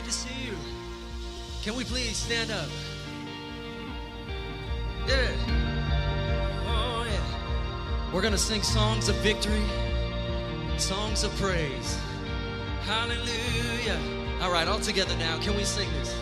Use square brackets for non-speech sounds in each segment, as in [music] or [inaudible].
Good to see you. Can we please stand up? Yeah. Oh, yeah. We're going to sing songs of victory, songs of praise. Hallelujah. All right, all together now. Can we sing this?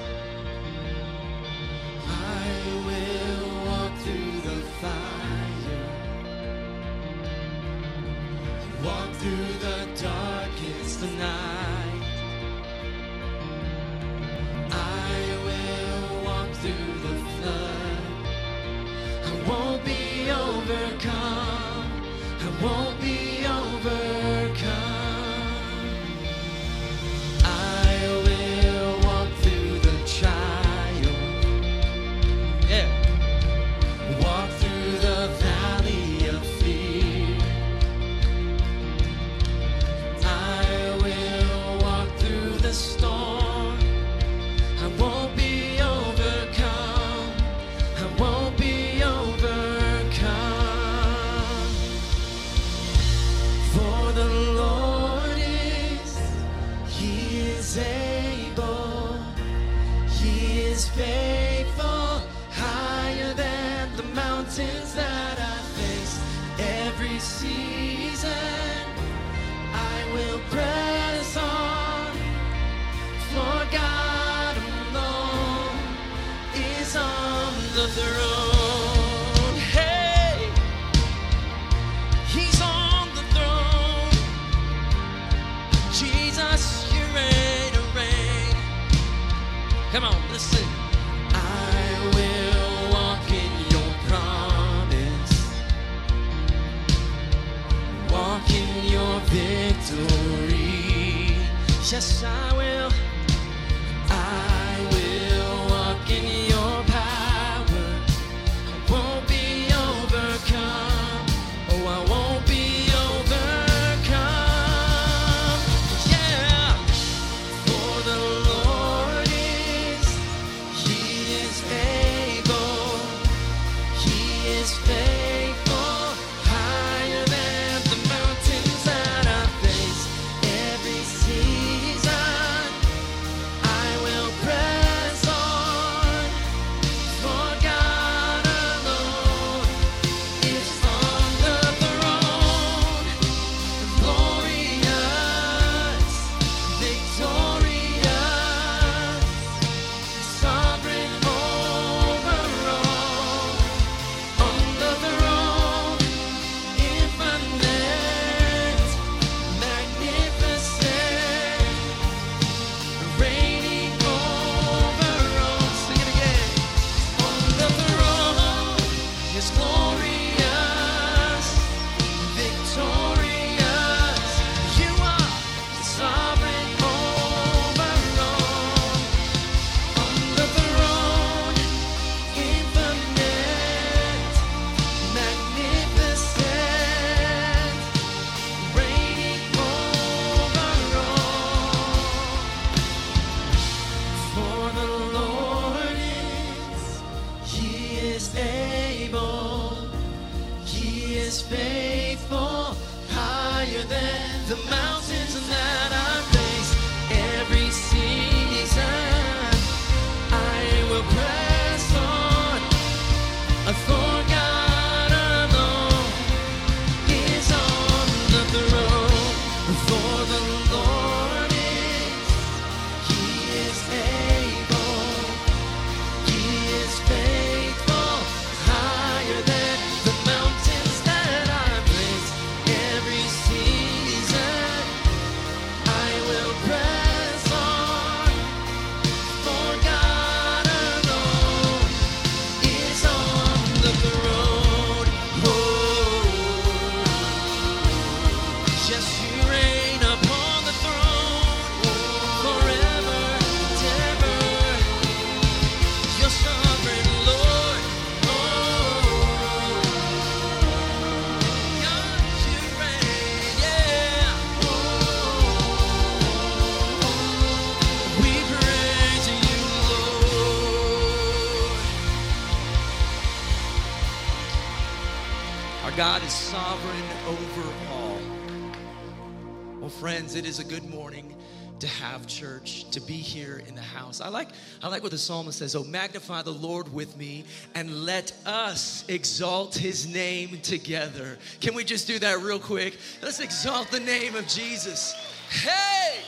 is a good morning to have church, to be here in the house. I like, I like what the psalmist says, Oh, magnify the Lord with me and let us exalt his name together. Can we just do that real quick? Let's exalt the name of Jesus. Hey!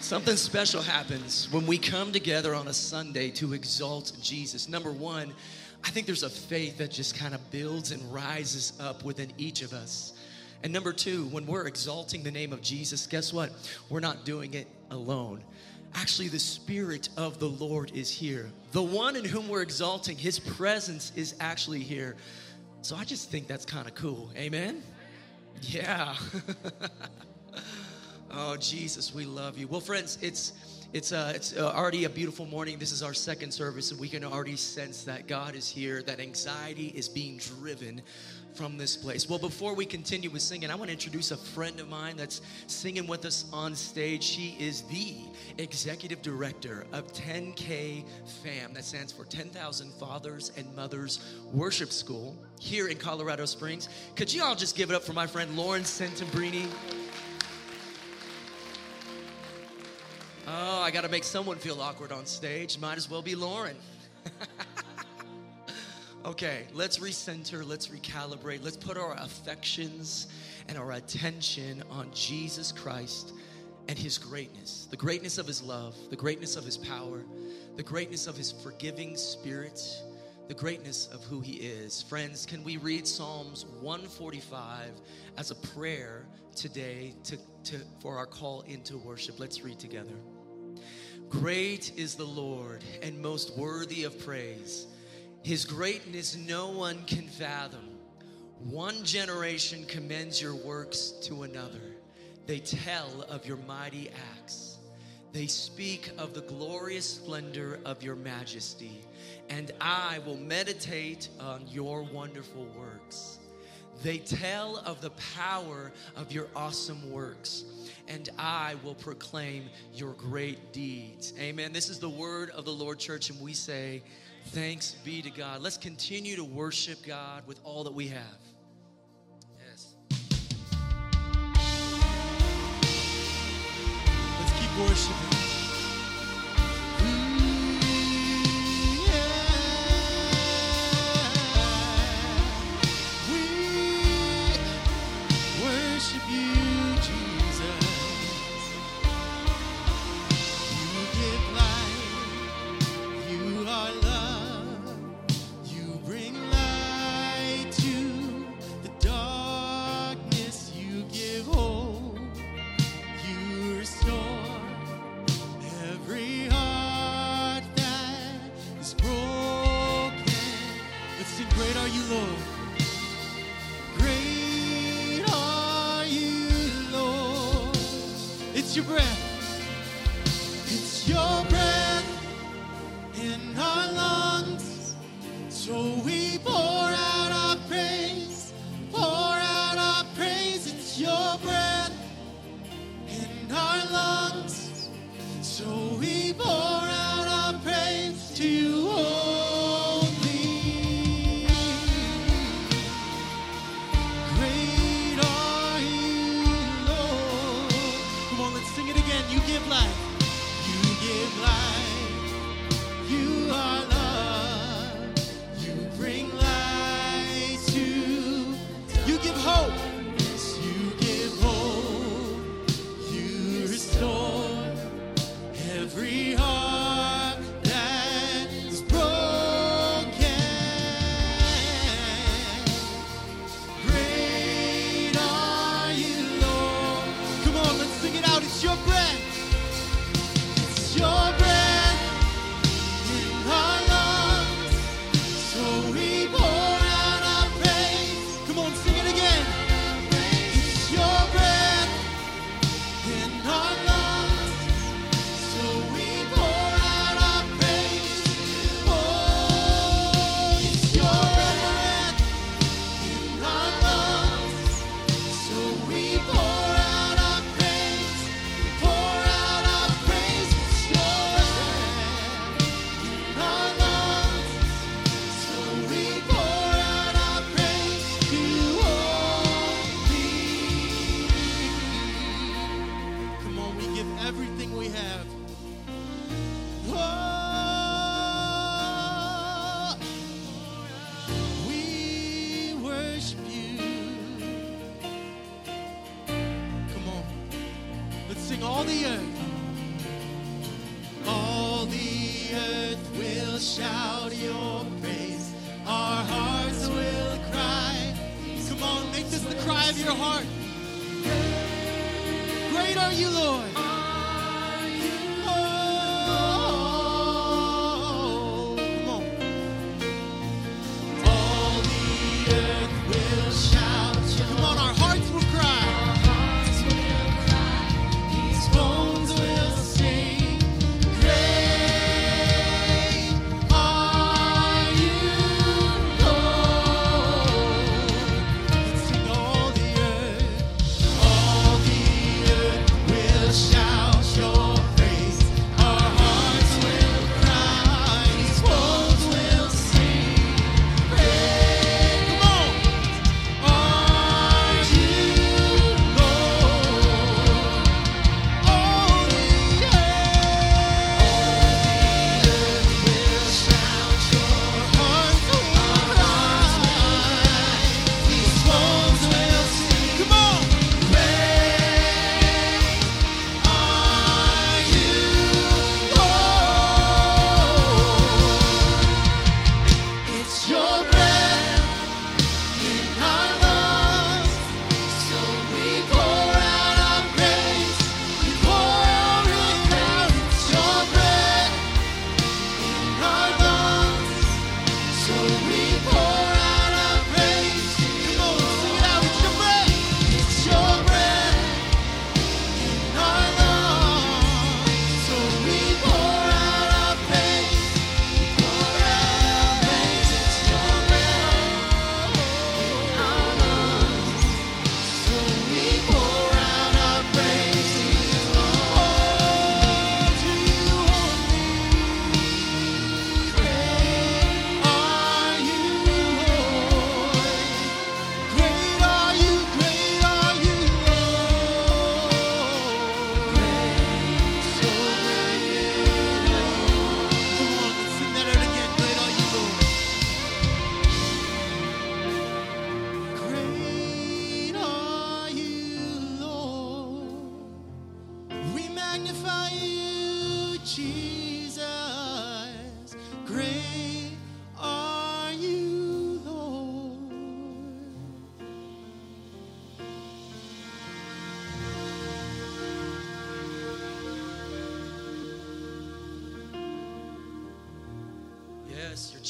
Something special happens when we come together on a Sunday to exalt Jesus. Number one, I think there's a faith that just kind of builds and rises up within each of us and number two, when we're exalting the name of Jesus, guess what? We're not doing it alone. Actually, the Spirit of the Lord is here. The one in whom we're exalting, His presence is actually here. So I just think that's kind of cool. Amen? Yeah. [laughs] oh, Jesus, we love you. Well, friends, it's. It's, uh, it's uh, already a beautiful morning. This is our second service, and we can already sense that God is here, that anxiety is being driven from this place. Well, before we continue with singing, I want to introduce a friend of mine that's singing with us on stage. She is the executive director of 10K FAM, that stands for 10,000 Fathers and Mothers Worship School here in Colorado Springs. Could you all just give it up for my friend Lauren Santambrini? Oh, I got to make someone feel awkward on stage. Might as well be Lauren. [laughs] Okay, let's recenter, let's recalibrate, let's put our affections and our attention on Jesus Christ and his greatness the greatness of his love, the greatness of his power, the greatness of his forgiving spirit, the greatness of who he is. Friends, can we read Psalms 145 as a prayer today to, to, for our call into worship? Let's read together. Great is the Lord and most worthy of praise. His greatness no one can fathom. One generation commends your works to another. They tell of your mighty acts. They speak of the glorious splendor of your majesty. And I will meditate on your wonderful works. They tell of the power of your awesome works and I will proclaim your great deeds. Amen. This is the word of the Lord, church, and we say, Thanks be to God. Let's continue to worship God with all that we have. Yes. Let's keep worshiping.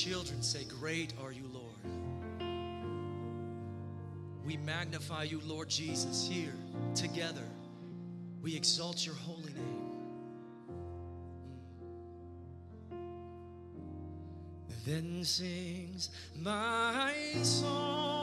children say, Great are you, Lord. We magnify you, Lord Jesus, here together. We exalt your holy name. Then sings my song.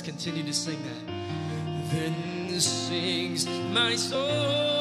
Let's continue to sing that. Then sings my soul.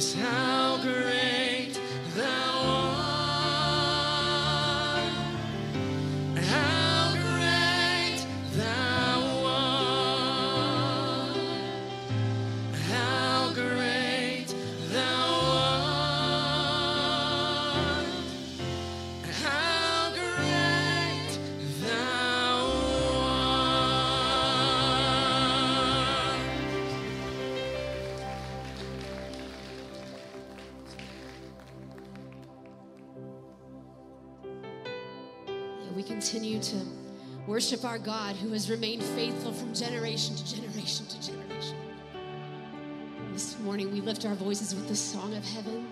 is how great. worship our God who has remained faithful from generation to generation to generation. This morning, we lift our voices with the song of heaven.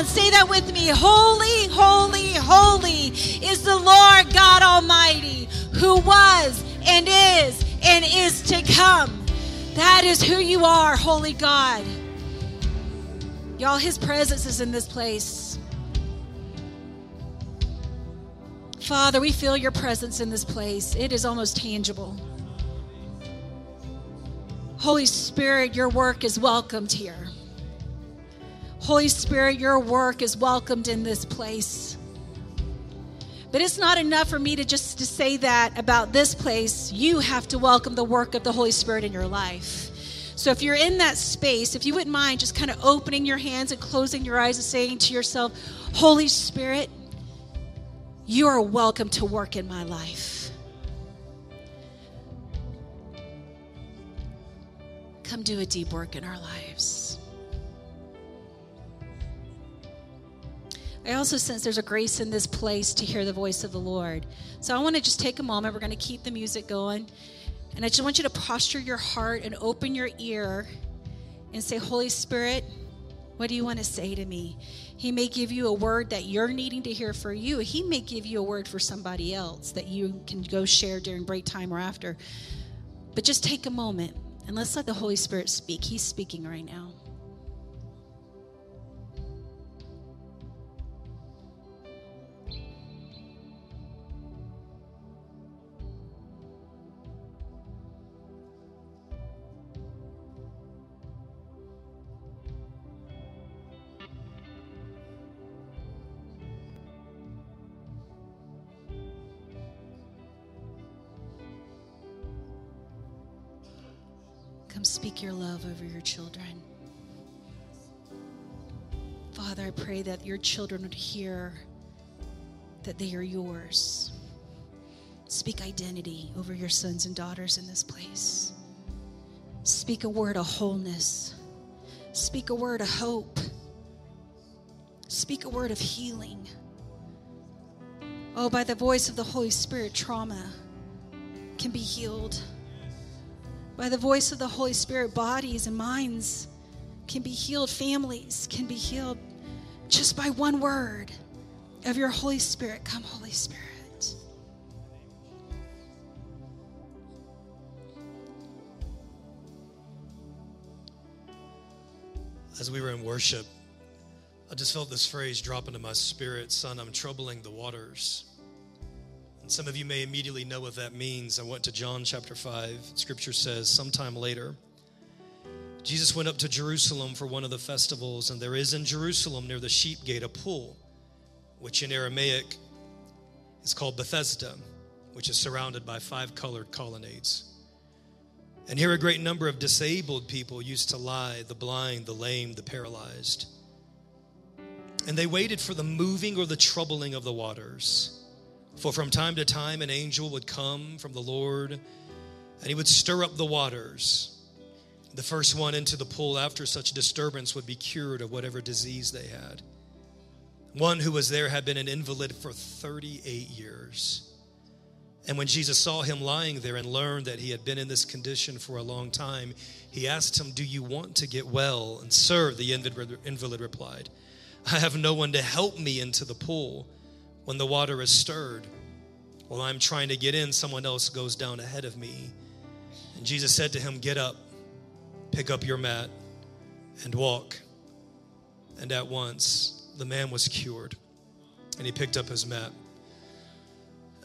On, say that with me. Holy, holy, holy is the Lord God Almighty, who was and is and is to come. That is who you are, holy God. Y'all, His presence is in this place. Father, we feel your presence in this place. It is almost tangible. Holy Spirit, your work is welcomed here. Holy Spirit, your work is welcomed in this place. But it's not enough for me to just to say that about this place. You have to welcome the work of the Holy Spirit in your life. So if you're in that space, if you wouldn't mind just kind of opening your hands and closing your eyes and saying to yourself, Holy Spirit, you are welcome to work in my life. Come do a deep work in our lives. I also sense there's a grace in this place to hear the voice of the Lord. So I want to just take a moment. We're going to keep the music going. And I just want you to posture your heart and open your ear and say, Holy Spirit, what do you want to say to me? He may give you a word that you're needing to hear for you. He may give you a word for somebody else that you can go share during break time or after. But just take a moment and let's let the Holy Spirit speak. He's speaking right now. Your love over your children. Father, I pray that your children would hear that they are yours. Speak identity over your sons and daughters in this place. Speak a word of wholeness. Speak a word of hope. Speak a word of healing. Oh, by the voice of the Holy Spirit, trauma can be healed. By the voice of the Holy Spirit, bodies and minds can be healed, families can be healed just by one word of your Holy Spirit. Come, Holy Spirit. As we were in worship, I just felt this phrase drop into my spirit Son, I'm troubling the waters. Some of you may immediately know what that means. I went to John chapter 5. Scripture says, sometime later, Jesus went up to Jerusalem for one of the festivals, and there is in Jerusalem near the sheep gate a pool, which in Aramaic is called Bethesda, which is surrounded by five colored colonnades. And here a great number of disabled people used to lie the blind, the lame, the paralyzed. And they waited for the moving or the troubling of the waters. For from time to time an angel would come from the Lord and he would stir up the waters. The first one into the pool after such disturbance would be cured of whatever disease they had. One who was there had been an invalid for 38 years. And when Jesus saw him lying there and learned that he had been in this condition for a long time, he asked him, Do you want to get well? And sir, the invalid replied, I have no one to help me into the pool when the water is stirred. While I'm trying to get in, someone else goes down ahead of me. And Jesus said to him, Get up, pick up your mat, and walk. And at once the man was cured. And he picked up his mat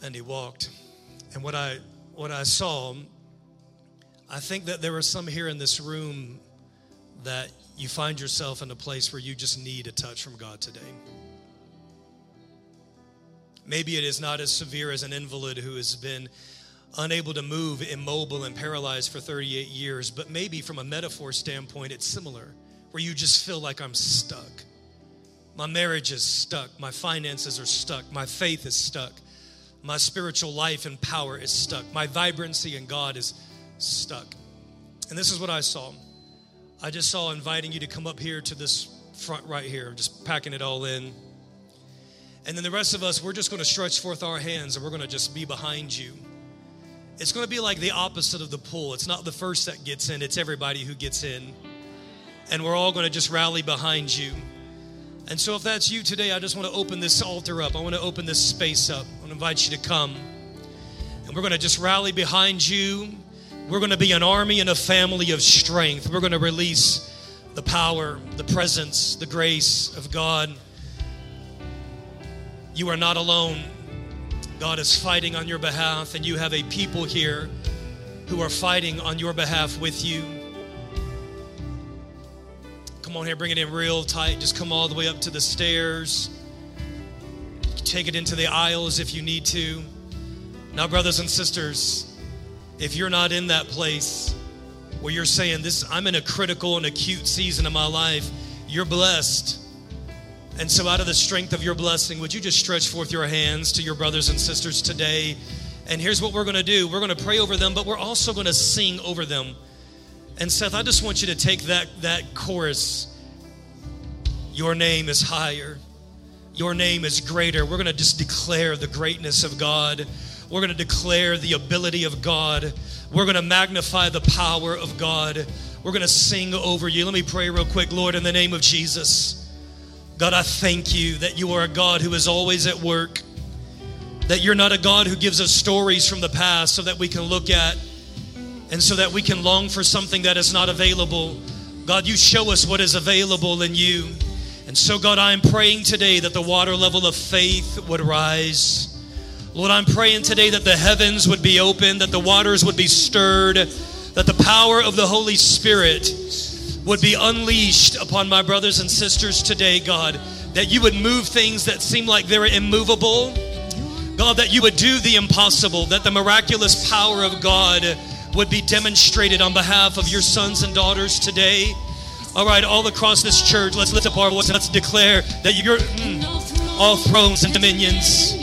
and he walked. And what I what I saw, I think that there are some here in this room that you find yourself in a place where you just need a touch from God today. Maybe it is not as severe as an invalid who has been unable to move, immobile, and paralyzed for 38 years, but maybe from a metaphor standpoint, it's similar, where you just feel like I'm stuck. My marriage is stuck. My finances are stuck. My faith is stuck. My spiritual life and power is stuck. My vibrancy in God is stuck. And this is what I saw I just saw inviting you to come up here to this front right here, just packing it all in. And then the rest of us, we're just going to stretch forth our hands and we're going to just be behind you. It's going to be like the opposite of the pull. It's not the first that gets in, it's everybody who gets in. And we're all going to just rally behind you. And so, if that's you today, I just want to open this altar up. I want to open this space up. I want to invite you to come. And we're going to just rally behind you. We're going to be an army and a family of strength. We're going to release the power, the presence, the grace of God. You are not alone. God is fighting on your behalf, and you have a people here who are fighting on your behalf with you. Come on here, bring it in real tight. Just come all the way up to the stairs. Take it into the aisles if you need to. Now, brothers and sisters, if you're not in that place where you're saying this, I'm in a critical and acute season of my life, you're blessed. And so, out of the strength of your blessing, would you just stretch forth your hands to your brothers and sisters today? And here's what we're going to do we're going to pray over them, but we're also going to sing over them. And Seth, I just want you to take that, that chorus. Your name is higher. Your name is greater. We're going to just declare the greatness of God. We're going to declare the ability of God. We're going to magnify the power of God. We're going to sing over you. Let me pray real quick, Lord, in the name of Jesus. God, I thank you that you are a God who is always at work, that you're not a God who gives us stories from the past so that we can look at and so that we can long for something that is not available. God, you show us what is available in you. And so, God, I'm praying today that the water level of faith would rise. Lord, I'm praying today that the heavens would be open, that the waters would be stirred, that the power of the Holy Spirit would be unleashed upon my brothers and sisters today, God. That you would move things that seem like they're immovable. God, that you would do the impossible, that the miraculous power of God would be demonstrated on behalf of your sons and daughters today. All right, all across this church, let's lift up our voice. Let's declare that you're mm, all thrones and dominions.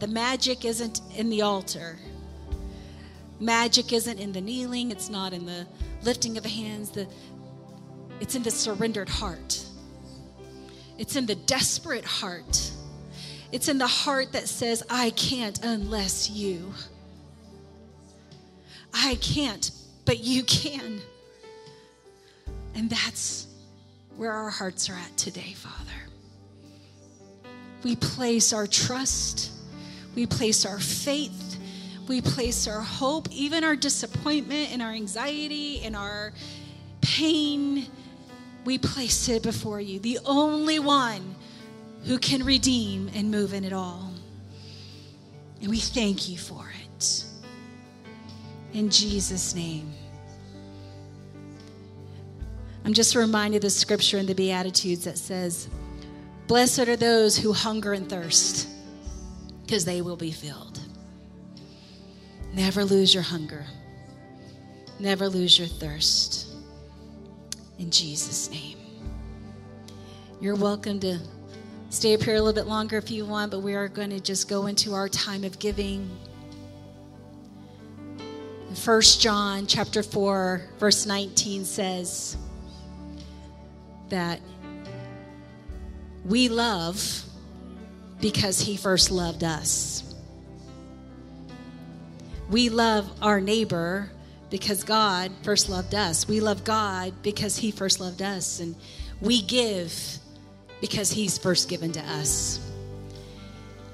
The magic isn't in the altar. Magic isn't in the kneeling, it's not in the lifting of the hands, the, it's in the surrendered heart. It's in the desperate heart. It's in the heart that says, I can't unless you. I can't, but you can. And that's where our hearts are at today, Father. We place our trust, we place our faith, we place our hope, even our disappointment and our anxiety and our pain. We place it before you, the only one who can redeem and move in it all. And we thank you for it. In Jesus' name. I'm just reminded of the scripture in the Beatitudes that says, Blessed are those who hunger and thirst, because they will be filled. Never lose your hunger, never lose your thirst. In Jesus' name. You're welcome to stay up here a little bit longer if you want, but we are going to just go into our time of giving. First John chapter 4 verse 19 says that we love because he first loved us. We love our neighbor because God first loved us. We love God because he first loved us and we give because he's first given to us.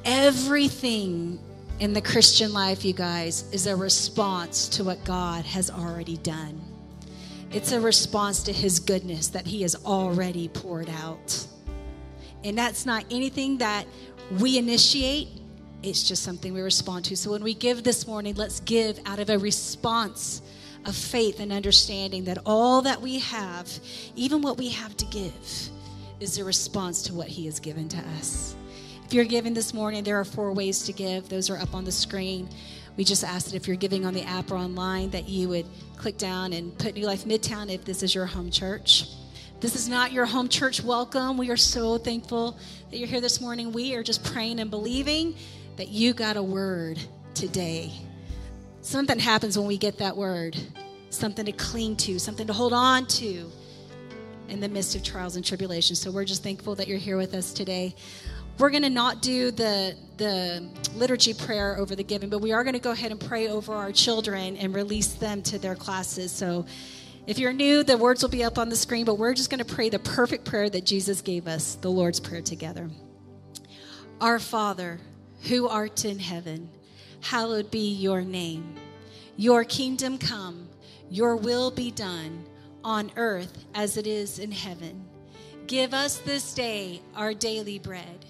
Everything in the Christian life, you guys, is a response to what God has already done. It's a response to his goodness that he has already poured out. And that's not anything that we initiate, it's just something we respond to. So when we give this morning, let's give out of a response of faith and understanding that all that we have, even what we have to give, is a response to what he has given to us. If you're giving this morning, there are four ways to give. Those are up on the screen. We just ask that if you're giving on the app or online, that you would click down and put New Life Midtown if this is your home church. This is not your home church welcome. We are so thankful that you're here this morning. We are just praying and believing that you got a word today. Something happens when we get that word, something to cling to, something to hold on to in the midst of trials and tribulations. So we're just thankful that you're here with us today. We're going to not do the the liturgy prayer over the giving, but we are going to go ahead and pray over our children and release them to their classes. So if you're new, the words will be up on the screen, but we're just going to pray the perfect prayer that Jesus gave us, the Lord's Prayer together. Our Father, who art in heaven, hallowed be your name. Your kingdom come, your will be done on earth as it is in heaven. Give us this day our daily bread,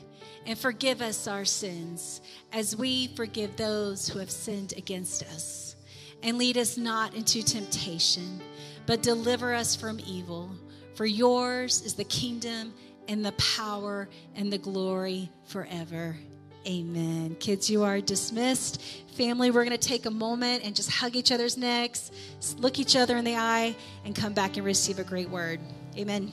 and forgive us our sins as we forgive those who have sinned against us. And lead us not into temptation, but deliver us from evil. For yours is the kingdom and the power and the glory forever. Amen. Kids, you are dismissed. Family, we're going to take a moment and just hug each other's necks, look each other in the eye, and come back and receive a great word. Amen.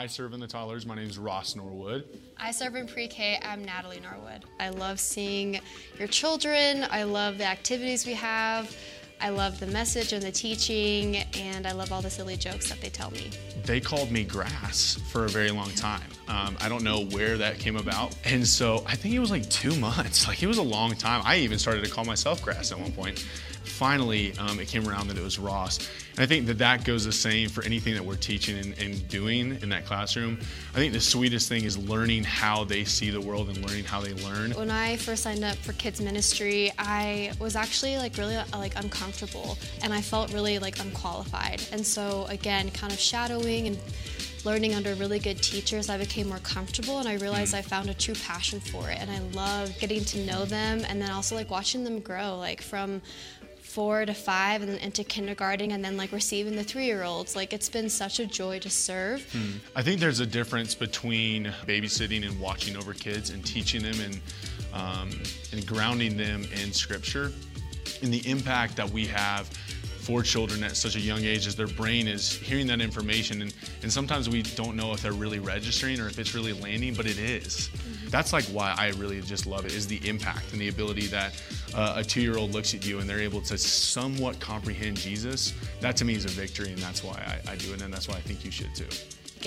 I serve in the toddlers. My name is Ross Norwood. I serve in pre K. I'm Natalie Norwood. I love seeing your children. I love the activities we have. I love the message and the teaching, and I love all the silly jokes that they tell me. They called me grass for a very long time. Um, I don't know where that came about. And so I think it was like two months. [laughs] Like it was a long time. I even started to call myself grass at one point. Finally, um, it came around that it was Ross. And I think that that goes the same for anything that we're teaching and, and doing in that classroom. I think the sweetest thing is learning how they see the world and learning how they learn. When I first signed up for kids ministry, I was actually like really uh, like uncomfortable, and I felt really like unqualified. And so again, kind of shadowing and learning under really good teachers, I became more comfortable and I realized I found a true passion for it. And I love getting to know them and then also like watching them grow, like from four to five and then into kindergarten and then like receiving the three year olds. Like it's been such a joy to serve. I think there's a difference between babysitting and watching over kids and teaching them and, um, and grounding them in scripture and the impact that we have for children at such a young age as their brain is hearing that information and, and sometimes we don't know if they're really registering or if it's really landing but it is. that's like why i really just love it is the impact and the ability that uh, a two-year-old looks at you and they're able to somewhat comprehend jesus that to me is a victory and that's why I, I do it and that's why i think you should too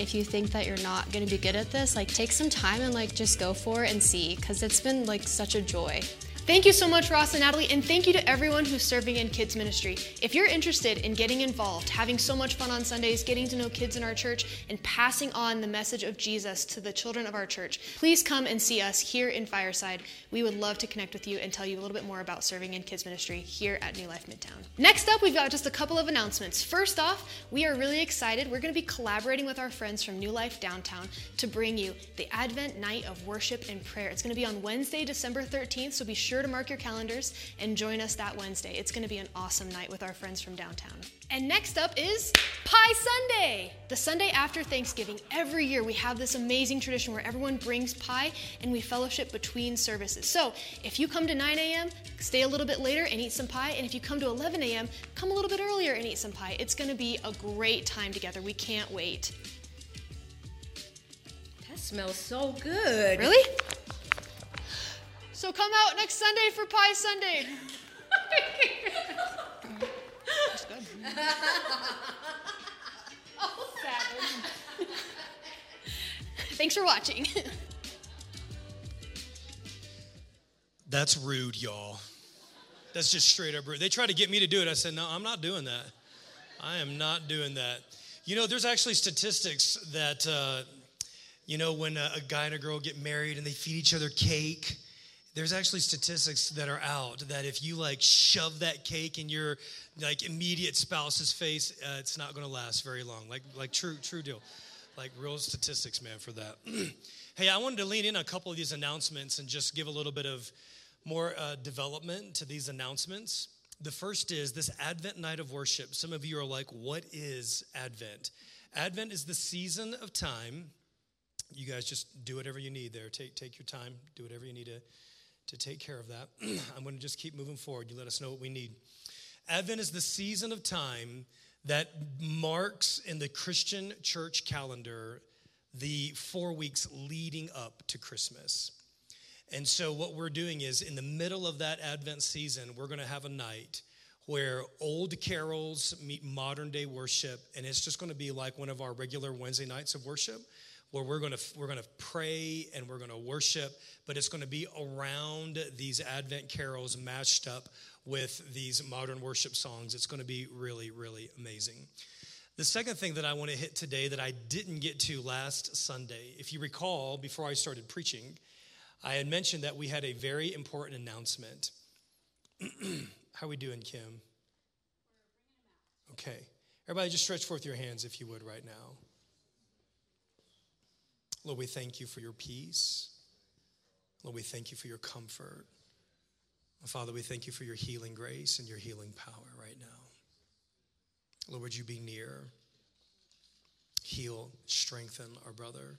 If you think that you're not going to be good at this, like take some time and like just go for it and see cuz it's been like such a joy. Thank you so much, Ross and Natalie, and thank you to everyone who's serving in kids ministry. If you're interested in getting involved, having so much fun on Sundays, getting to know kids in our church, and passing on the message of Jesus to the children of our church, please come and see us here in Fireside. We would love to connect with you and tell you a little bit more about serving in kids ministry here at New Life Midtown. Next up, we've got just a couple of announcements. First off, we are really excited. We're going to be collaborating with our friends from New Life Downtown to bring you the Advent Night of Worship and Prayer. It's going to be on Wednesday, December 13th, so be sure to mark your calendars and join us that Wednesday. It's going to be an awesome night with our friends from downtown. And next up is Pie Sunday. The Sunday after Thanksgiving, every year we have this amazing tradition where everyone brings pie and we fellowship between services. So if you come to 9 a.m., stay a little bit later and eat some pie. And if you come to 11 a.m., come a little bit earlier and eat some pie. It's going to be a great time together. We can't wait. That smells so good. Really? So come out next Sunday for Pie Sunday. oh, [laughs] savage. Thanks for watching. That's rude, y'all. That's just straight up rude. They tried to get me to do it. I said, no, I'm not doing that. I am not doing that. You know, there's actually statistics that, uh, you know, when a, a guy and a girl get married and they feed each other cake, there's actually statistics that are out that if you like shove that cake in your like immediate spouse's face, uh, it's not going to last very long. Like, like true, true deal. Like real statistics, man, for that. [clears throat] hey, I wanted to lean in a couple of these announcements and just give a little bit of more uh, development to these announcements. The first is this Advent night of worship. Some of you are like, what is Advent? Advent is the season of time. You guys just do whatever you need there. Take, take your time, do whatever you need to, to take care of that. [clears throat] I'm going to just keep moving forward. You let us know what we need. Advent is the season of time that marks in the Christian church calendar the four weeks leading up to Christmas. And so, what we're doing is in the middle of that Advent season, we're going to have a night where old carols meet modern day worship. And it's just going to be like one of our regular Wednesday nights of worship where we're going to we're going to pray and we're going to worship but it's going to be around these advent carols matched up with these modern worship songs. It's going to be really really amazing. The second thing that i want to hit today that i didn't get to last sunday if you recall before i started preaching i had mentioned that we had a very important announcement. [clears throat] How we doing kim? Okay. Everybody just stretch forth your hands if you would right now Lord, we thank you for your peace. Lord, we thank you for your comfort. Father, we thank you for your healing grace and your healing power right now. Lord, would you be near? Heal, strengthen our brother.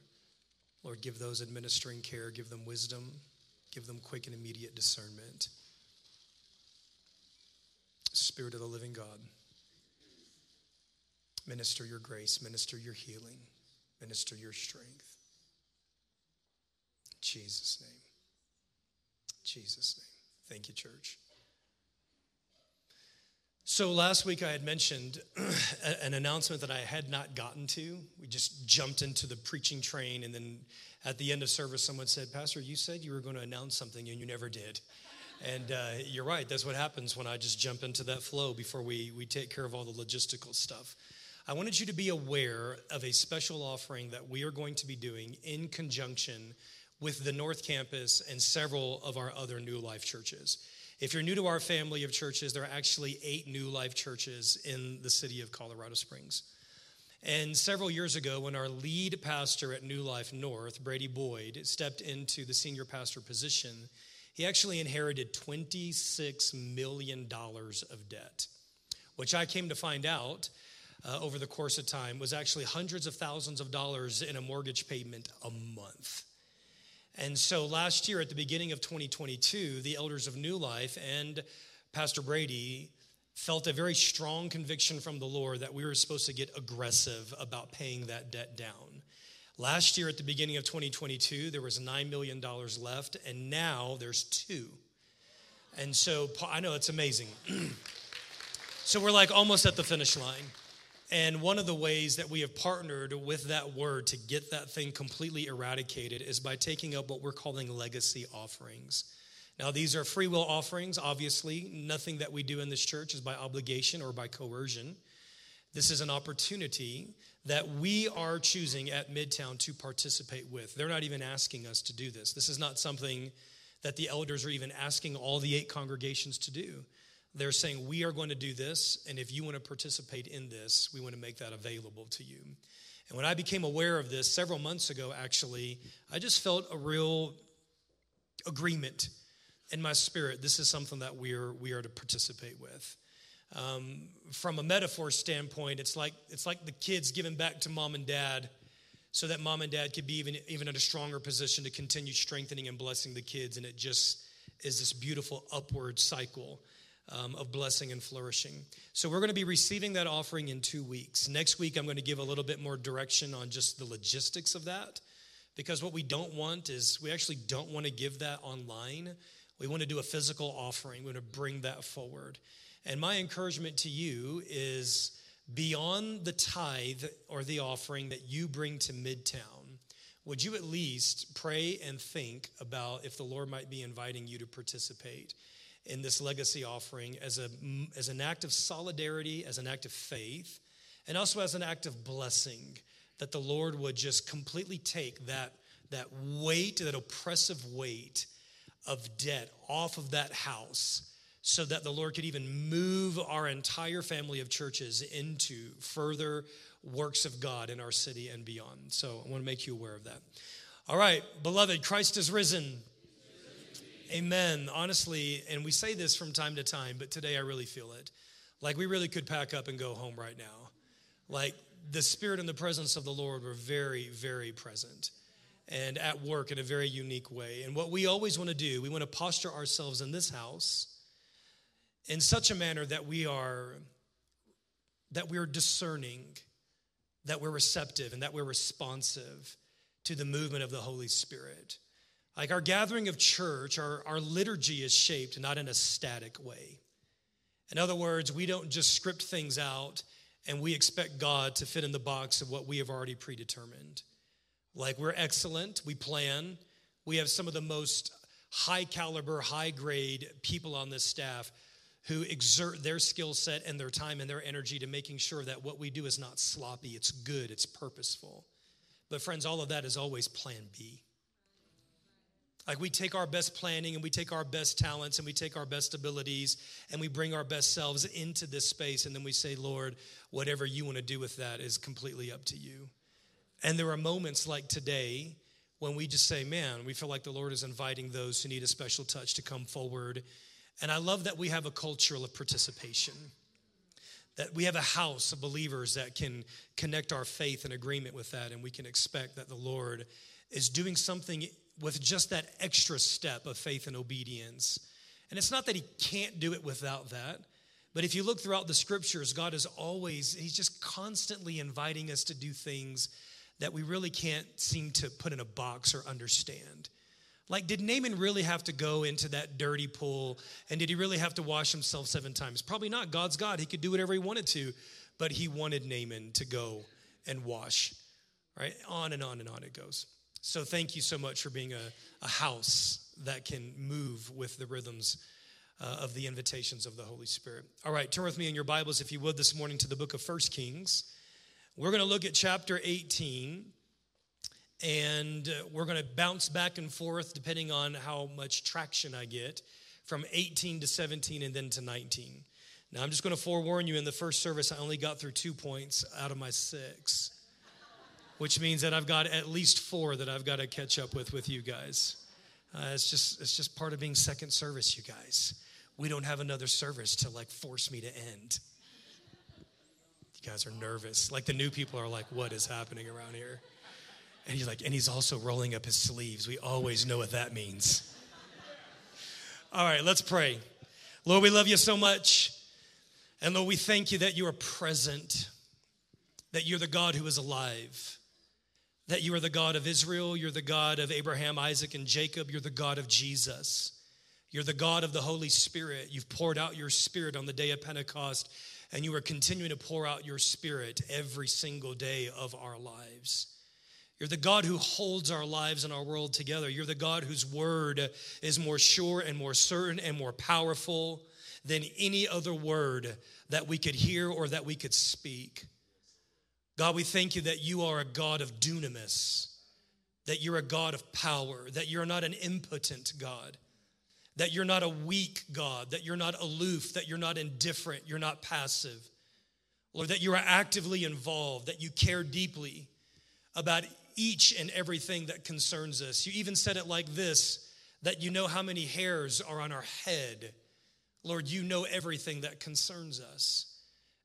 Lord, give those administering care, give them wisdom, give them quick and immediate discernment. Spirit of the living God, minister your grace, minister your healing. minister your strength. Jesus' name. Jesus' name. Thank you, church. So last week I had mentioned [clears throat] an announcement that I had not gotten to. We just jumped into the preaching train, and then at the end of service, someone said, Pastor, you said you were going to announce something, and you never did. And uh, you're right, that's what happens when I just jump into that flow before we, we take care of all the logistical stuff. I wanted you to be aware of a special offering that we are going to be doing in conjunction with the North Campus and several of our other New Life churches. If you're new to our family of churches, there are actually eight New Life churches in the city of Colorado Springs. And several years ago, when our lead pastor at New Life North, Brady Boyd, stepped into the senior pastor position, he actually inherited $26 million of debt, which I came to find out uh, over the course of time was actually hundreds of thousands of dollars in a mortgage payment a month. And so last year, at the beginning of 2022, the elders of New Life and Pastor Brady felt a very strong conviction from the Lord that we were supposed to get aggressive about paying that debt down. Last year, at the beginning of 2022, there was $9 million left, and now there's two. And so I know it's amazing. [clears throat] so we're like almost at the finish line. And one of the ways that we have partnered with that word to get that thing completely eradicated is by taking up what we're calling legacy offerings. Now, these are free will offerings, obviously. Nothing that we do in this church is by obligation or by coercion. This is an opportunity that we are choosing at Midtown to participate with. They're not even asking us to do this. This is not something that the elders are even asking all the eight congregations to do. They're saying, We are going to do this, and if you want to participate in this, we want to make that available to you. And when I became aware of this several months ago, actually, I just felt a real agreement in my spirit. This is something that we are, we are to participate with. Um, from a metaphor standpoint, it's like, it's like the kids giving back to mom and dad so that mom and dad could be even, even in a stronger position to continue strengthening and blessing the kids. And it just is this beautiful upward cycle um, of blessing and flourishing. So we're going to be receiving that offering in two weeks. Next week, I'm going to give a little bit more direction on just the logistics of that. Because what we don't want is we actually don't want to give that online. We want to do a physical offering. We want to bring that forward. And my encouragement to you is beyond the tithe or the offering that you bring to Midtown, would you at least pray and think about if the Lord might be inviting you to participate? In this legacy offering as, a, as an act of solidarity, as an act of faith, and also as an act of blessing that the Lord would just completely take that, that weight, that oppressive weight of debt off of that house so that the Lord could even move our entire family of churches into further works of God in our city and beyond. So I want to make you aware of that. All right, beloved, Christ is risen. Amen. Honestly, and we say this from time to time, but today I really feel it. Like we really could pack up and go home right now. Like the spirit and the presence of the Lord were very, very present and at work in a very unique way. And what we always want to do, we want to posture ourselves in this house in such a manner that we are that we're discerning, that we're receptive, and that we're responsive to the movement of the Holy Spirit. Like our gathering of church, our, our liturgy is shaped not in a static way. In other words, we don't just script things out and we expect God to fit in the box of what we have already predetermined. Like we're excellent, we plan, we have some of the most high caliber, high grade people on this staff who exert their skill set and their time and their energy to making sure that what we do is not sloppy, it's good, it's purposeful. But, friends, all of that is always plan B. Like we take our best planning and we take our best talents and we take our best abilities and we bring our best selves into this space and then we say, Lord, whatever you want to do with that is completely up to you. And there are moments like today when we just say, man, we feel like the Lord is inviting those who need a special touch to come forward. And I love that we have a culture of participation. That we have a house of believers that can connect our faith and agreement with that, and we can expect that the Lord is doing something with just that extra step of faith and obedience. And it's not that he can't do it without that, but if you look throughout the scriptures, God is always, he's just constantly inviting us to do things that we really can't seem to put in a box or understand. Like, did Naaman really have to go into that dirty pool? And did he really have to wash himself seven times? Probably not. God's God. He could do whatever he wanted to, but he wanted Naaman to go and wash, right? On and on and on it goes. So, thank you so much for being a, a house that can move with the rhythms uh, of the invitations of the Holy Spirit. All right, turn with me in your Bibles, if you would, this morning to the book of First Kings. We're going to look at chapter 18 and uh, we're going to bounce back and forth depending on how much traction I get from 18 to 17 and then to 19. Now, I'm just going to forewarn you in the first service, I only got through two points out of my six, which means that I've got at least four that I've got to catch up with with you guys. Uh, it's, just, it's just part of being second service, you guys. We don't have another service to like force me to end. You guys are nervous. Like the new people are like, what is happening around here? And he's like, and he's also rolling up his sleeves. We always know what that means. All right, let's pray. Lord, we love you so much. And Lord, we thank you that you are present, that you're the God who is alive, that you are the God of Israel, you're the God of Abraham, Isaac, and Jacob, you're the God of Jesus. You're the God of the Holy Spirit. You've poured out your Spirit on the day of Pentecost, and you are continuing to pour out your Spirit every single day of our lives. You're the God who holds our lives and our world together. You're the God whose word is more sure and more certain and more powerful than any other word that we could hear or that we could speak. God, we thank you that you are a God of dunamis, that you're a God of power, that you're not an impotent God, that you're not a weak God, that you're not aloof, that you're not indifferent, you're not passive. Lord, that you are actively involved, that you care deeply about each and everything that concerns us. You even said it like this that you know how many hairs are on our head. Lord, you know everything that concerns us.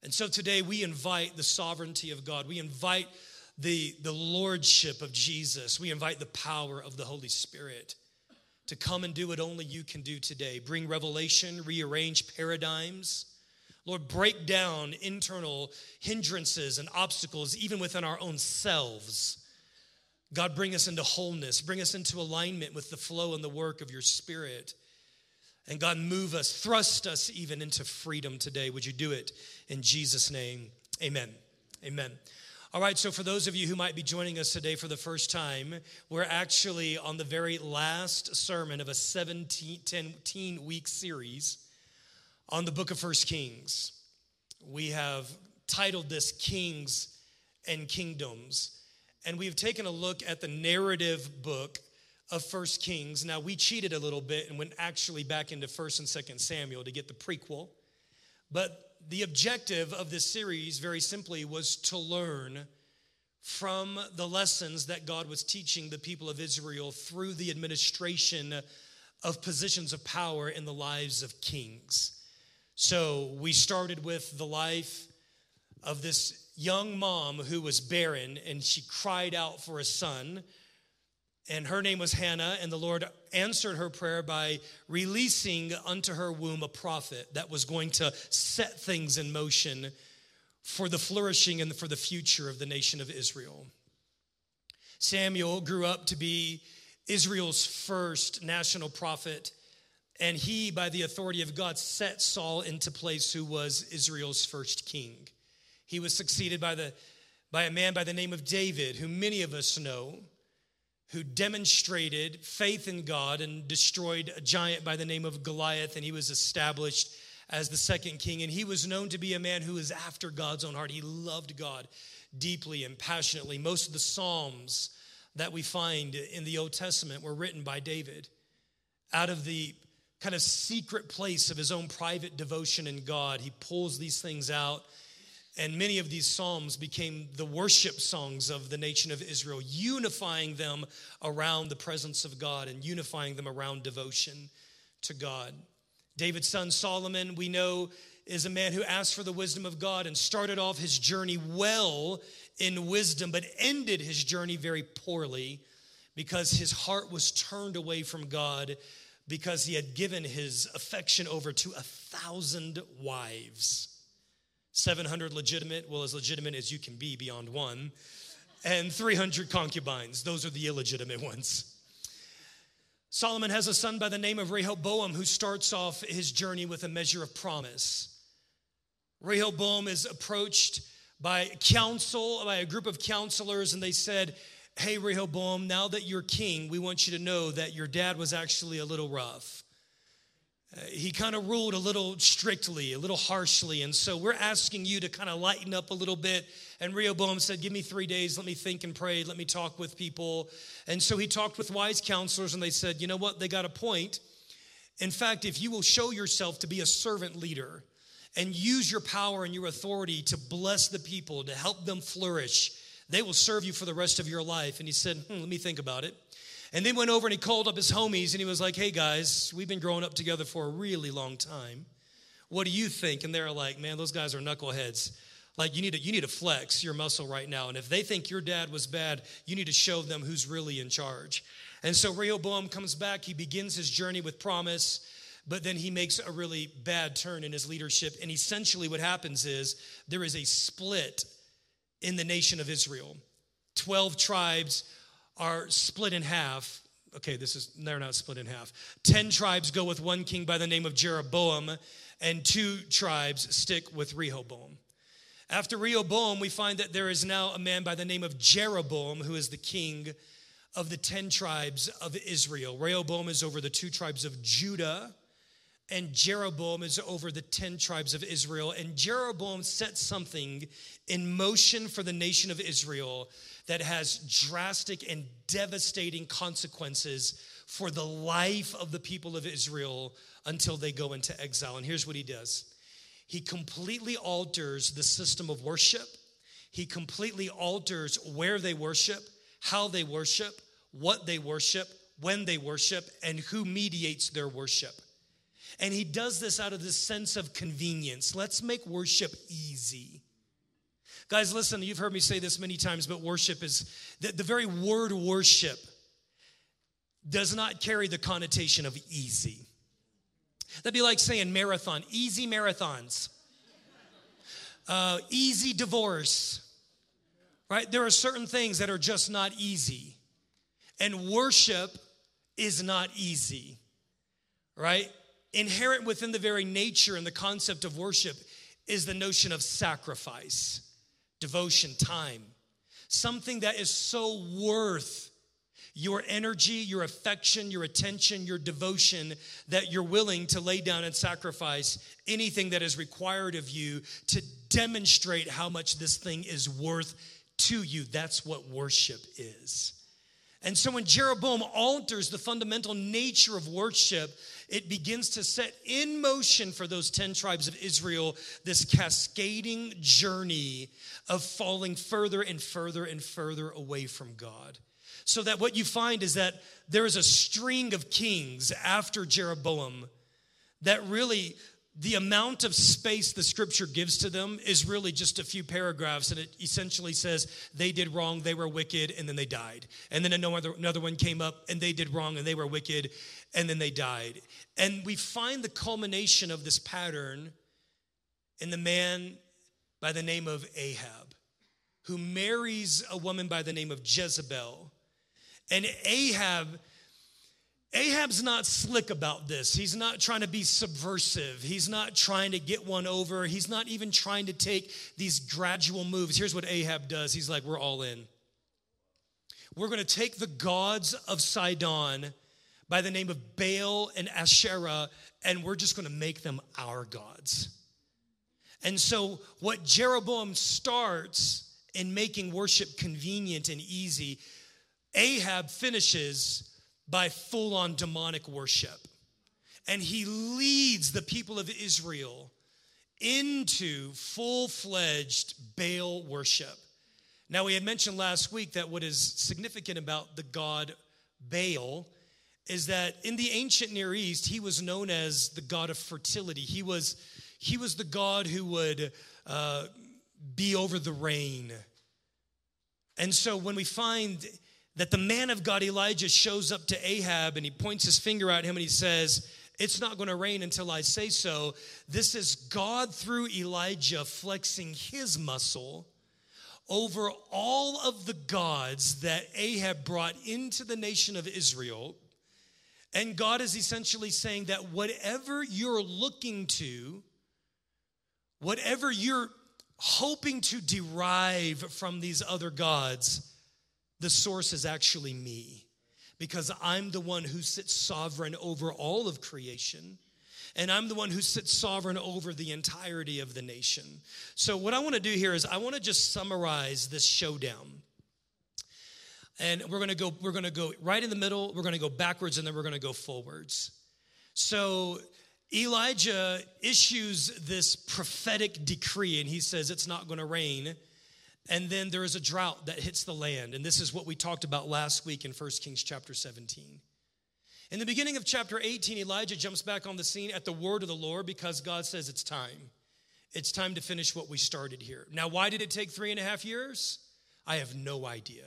And so today we invite the sovereignty of God. We invite the, the lordship of Jesus. We invite the power of the Holy Spirit to come and do what only you can do today. Bring revelation, rearrange paradigms. Lord, break down internal hindrances and obstacles, even within our own selves God, bring us into wholeness, bring us into alignment with the flow and the work of your spirit. And God, move us, thrust us even into freedom today. Would you do it in Jesus' name? Amen. Amen. All right, so for those of you who might be joining us today for the first time, we're actually on the very last sermon of a 17 week series on the book of First Kings. We have titled this Kings and Kingdoms and we've taken a look at the narrative book of First Kings. Now we cheated a little bit and went actually back into First and Second Samuel to get the prequel. But the objective of this series, very simply, was to learn from the lessons that God was teaching the people of Israel through the administration of positions of power in the lives of kings. So we started with the life of this young mom who was barren and she cried out for a son. And her name was Hannah, and the Lord answered her prayer by releasing unto her womb a prophet that was going to set things in motion for the flourishing and for the future of the nation of Israel. Samuel grew up to be Israel's first national prophet, and he, by the authority of God, set Saul into place, who was Israel's first king. He was succeeded by, the, by a man by the name of David, who many of us know, who demonstrated faith in God and destroyed a giant by the name of Goliath, and he was established as the second king. And he was known to be a man who was after God's own heart. He loved God deeply and passionately. Most of the Psalms that we find in the Old Testament were written by David out of the kind of secret place of his own private devotion in God. He pulls these things out and many of these psalms became the worship songs of the nation of Israel, unifying them around the presence of God and unifying them around devotion to God. David's son Solomon, we know, is a man who asked for the wisdom of God and started off his journey well in wisdom, but ended his journey very poorly because his heart was turned away from God because he had given his affection over to a thousand wives. 700 legitimate, well, as legitimate as you can be beyond one. and 300 concubines. Those are the illegitimate ones. Solomon has a son by the name of Rehoboam who starts off his journey with a measure of promise. Rehoboam is approached by council, by a group of counselors, and they said, Hey, Rehoboam, now that you're king, we want you to know that your dad was actually a little rough. He kind of ruled a little strictly, a little harshly. And so we're asking you to kind of lighten up a little bit. And Rehoboam said, Give me three days. Let me think and pray. Let me talk with people. And so he talked with wise counselors, and they said, You know what? They got a point. In fact, if you will show yourself to be a servant leader and use your power and your authority to bless the people, to help them flourish, they will serve you for the rest of your life. And he said, hmm, Let me think about it. And then went over and he called up his homies and he was like, Hey guys, we've been growing up together for a really long time. What do you think? And they're like, Man, those guys are knuckleheads. Like you need to you need to flex your muscle right now. And if they think your dad was bad, you need to show them who's really in charge. And so Rehoboam comes back, he begins his journey with promise, but then he makes a really bad turn in his leadership. And essentially what happens is there is a split in the nation of Israel. 12 tribes are split in half. Okay, this is, they're not split in half. 10 tribes go with one king by the name of Jeroboam, and two tribes stick with Rehoboam. After Rehoboam, we find that there is now a man by the name of Jeroboam who is the king of the 10 tribes of Israel. Rehoboam is over the two tribes of Judah, and Jeroboam is over the 10 tribes of Israel. And Jeroboam set something in motion for the nation of Israel that has drastic and devastating consequences for the life of the people of Israel until they go into exile. And here's what he does he completely alters the system of worship, he completely alters where they worship, how they worship, what they worship, when they worship, and who mediates their worship. And he does this out of this sense of convenience. Let's make worship easy. Guys, listen, you've heard me say this many times, but worship is the, the very word worship does not carry the connotation of easy. That'd be like saying marathon, easy marathons, uh, easy divorce, right? There are certain things that are just not easy. And worship is not easy, right? Inherent within the very nature and the concept of worship is the notion of sacrifice devotion, time. Something that is so worth your energy, your affection, your attention, your devotion that you're willing to lay down and sacrifice anything that is required of you to demonstrate how much this thing is worth to you. That's what worship is. And so when Jeroboam alters the fundamental nature of worship, it begins to set in motion for those 10 tribes of Israel this cascading journey of falling further and further and further away from God. So that what you find is that there is a string of kings after Jeroboam that really the amount of space the scripture gives to them is really just a few paragraphs and it essentially says they did wrong they were wicked and then they died. And then another, another one came up and they did wrong and they were wicked and then they died. And we find the culmination of this pattern in the man by the name of ahab who marries a woman by the name of jezebel. And ahab Ahab's not slick about this. He's not trying to be subversive. He's not trying to get one over. He's not even trying to take these gradual moves. Here's what Ahab does He's like, We're all in. We're going to take the gods of Sidon by the name of Baal and Asherah, and we're just going to make them our gods. And so, what Jeroboam starts in making worship convenient and easy, Ahab finishes by full on demonic worship. And he leads the people of Israel into full fledged Baal worship. Now, we had mentioned last week that what is significant about the god Baal is that in the ancient Near East, he was known as the god of fertility. He was, he was the god who would uh, be over the rain. And so when we find that the man of God Elijah shows up to Ahab and he points his finger at him and he says, It's not going to rain until I say so. This is God through Elijah flexing his muscle over all of the gods that Ahab brought into the nation of Israel. And God is essentially saying that whatever you're looking to, whatever you're hoping to derive from these other gods, the source is actually me. Because I'm the one who sits sovereign over all of creation. And I'm the one who sits sovereign over the entirety of the nation. So, what I want to do here is I want to just summarize this showdown. And we're going to go we're going to go right in the middle, we're going to go backwards and then we're going to go forwards. So, Elijah issues this prophetic decree and he says it's not going to rain. And then there is a drought that hits the land. And this is what we talked about last week in 1 Kings chapter 17. In the beginning of chapter 18, Elijah jumps back on the scene at the word of the Lord because God says it's time. It's time to finish what we started here. Now, why did it take three and a half years? I have no idea.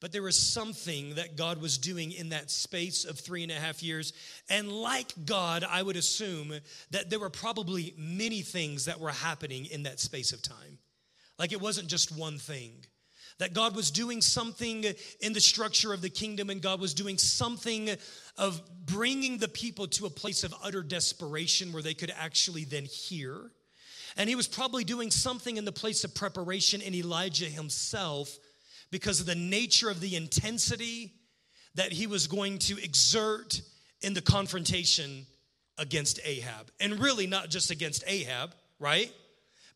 But there was something that God was doing in that space of three and a half years. And like God, I would assume that there were probably many things that were happening in that space of time. Like it wasn't just one thing. That God was doing something in the structure of the kingdom, and God was doing something of bringing the people to a place of utter desperation where they could actually then hear. And He was probably doing something in the place of preparation in Elijah himself because of the nature of the intensity that he was going to exert in the confrontation against Ahab. And really, not just against Ahab, right?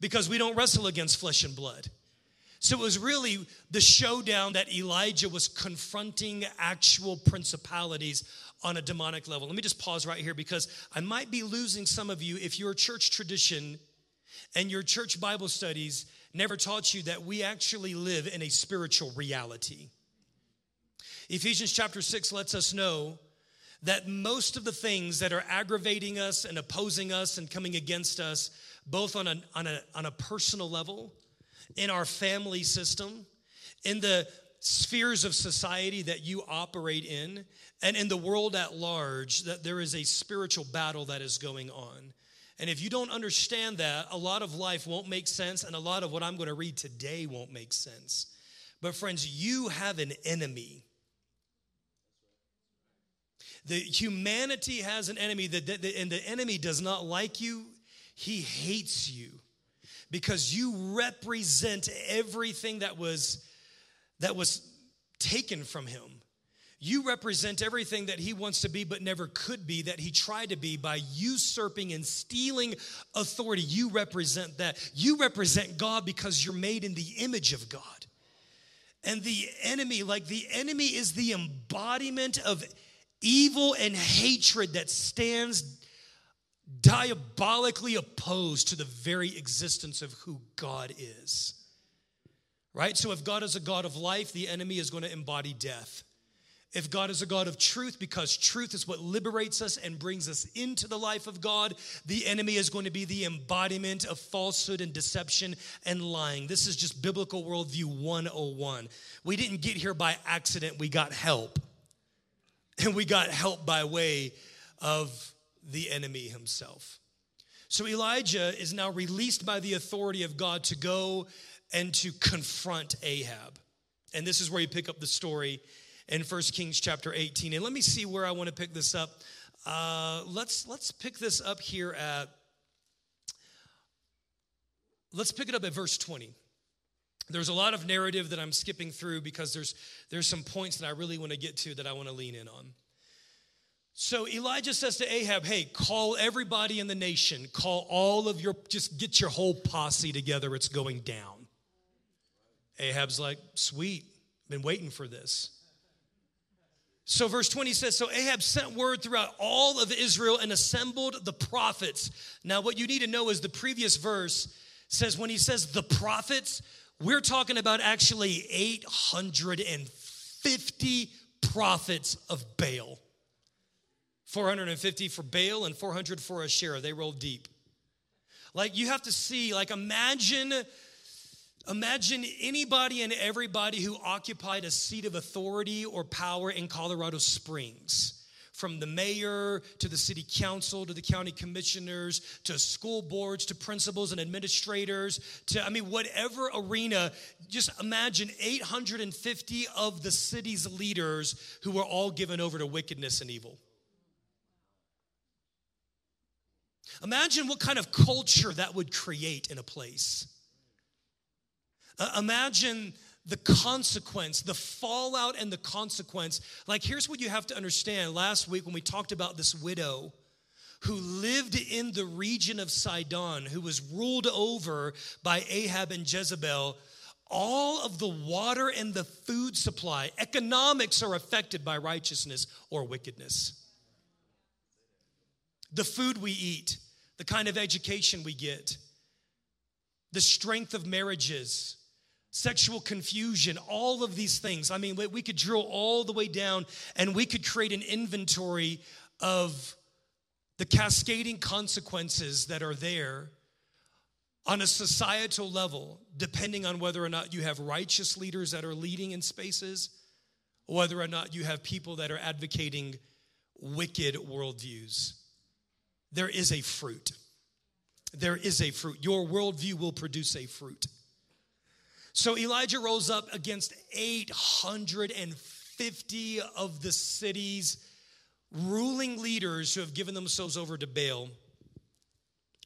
Because we don't wrestle against flesh and blood. So it was really the showdown that Elijah was confronting actual principalities on a demonic level. Let me just pause right here because I might be losing some of you if your church tradition and your church Bible studies never taught you that we actually live in a spiritual reality. Ephesians chapter 6 lets us know that most of the things that are aggravating us and opposing us and coming against us, both on a, on a, on a personal level, in our family system, in the spheres of society that you operate in, and in the world at large, that there is a spiritual battle that is going on. And if you don't understand that, a lot of life won't make sense, and a lot of what I'm going to read today won't make sense. But, friends, you have an enemy. The humanity has an enemy, and the enemy does not like you, he hates you because you represent everything that was that was taken from him you represent everything that he wants to be but never could be, that he tried to be by usurping and stealing authority. You represent that. You represent God because you're made in the image of God. And the enemy, like the enemy, is the embodiment of evil and hatred that stands diabolically opposed to the very existence of who God is. Right? So, if God is a God of life, the enemy is going to embody death if God is a God of truth, because truth is what liberates us and brings us into the life of God, the enemy is going to be the embodiment of falsehood and deception and lying. This is just biblical worldview 101. We didn't get here by accident, we got help. And [laughs] we got help by way of the enemy himself. So Elijah is now released by the authority of God to go and to confront Ahab. And this is where you pick up the story in 1 Kings chapter 18. And let me see where I want to pick this up. Uh, let's let's pick this up here at let's pick it up at verse 20 there's a lot of narrative that i'm skipping through because there's there's some points that i really want to get to that i want to lean in on so elijah says to ahab hey call everybody in the nation. Call all of your just get your whole posse together. It's going down. Ahab's like sweet. Been waiting for this. So, verse 20 says So Ahab sent word throughout all of Israel and assembled the prophets. Now, what you need to know is the previous verse says, when he says the prophets, we're talking about actually 850 prophets of Baal. 450 for Baal and 400 for Asherah. They rolled deep. Like, you have to see, like, imagine Imagine anybody and everybody who occupied a seat of authority or power in Colorado Springs from the mayor to the city council to the county commissioners to school boards to principals and administrators to, I mean, whatever arena. Just imagine 850 of the city's leaders who were all given over to wickedness and evil. Imagine what kind of culture that would create in a place. Uh, imagine the consequence, the fallout and the consequence. Like, here's what you have to understand. Last week, when we talked about this widow who lived in the region of Sidon, who was ruled over by Ahab and Jezebel, all of the water and the food supply, economics are affected by righteousness or wickedness. The food we eat, the kind of education we get, the strength of marriages, sexual confusion, all of these things. I mean, we could drill all the way down and we could create an inventory of the cascading consequences that are there on a societal level, depending on whether or not you have righteous leaders that are leading in spaces, whether or not you have people that are advocating wicked worldviews. There is a fruit. There is a fruit. Your worldview will produce a fruit. So Elijah rose up against 850 of the city's ruling leaders who have given themselves over to Baal.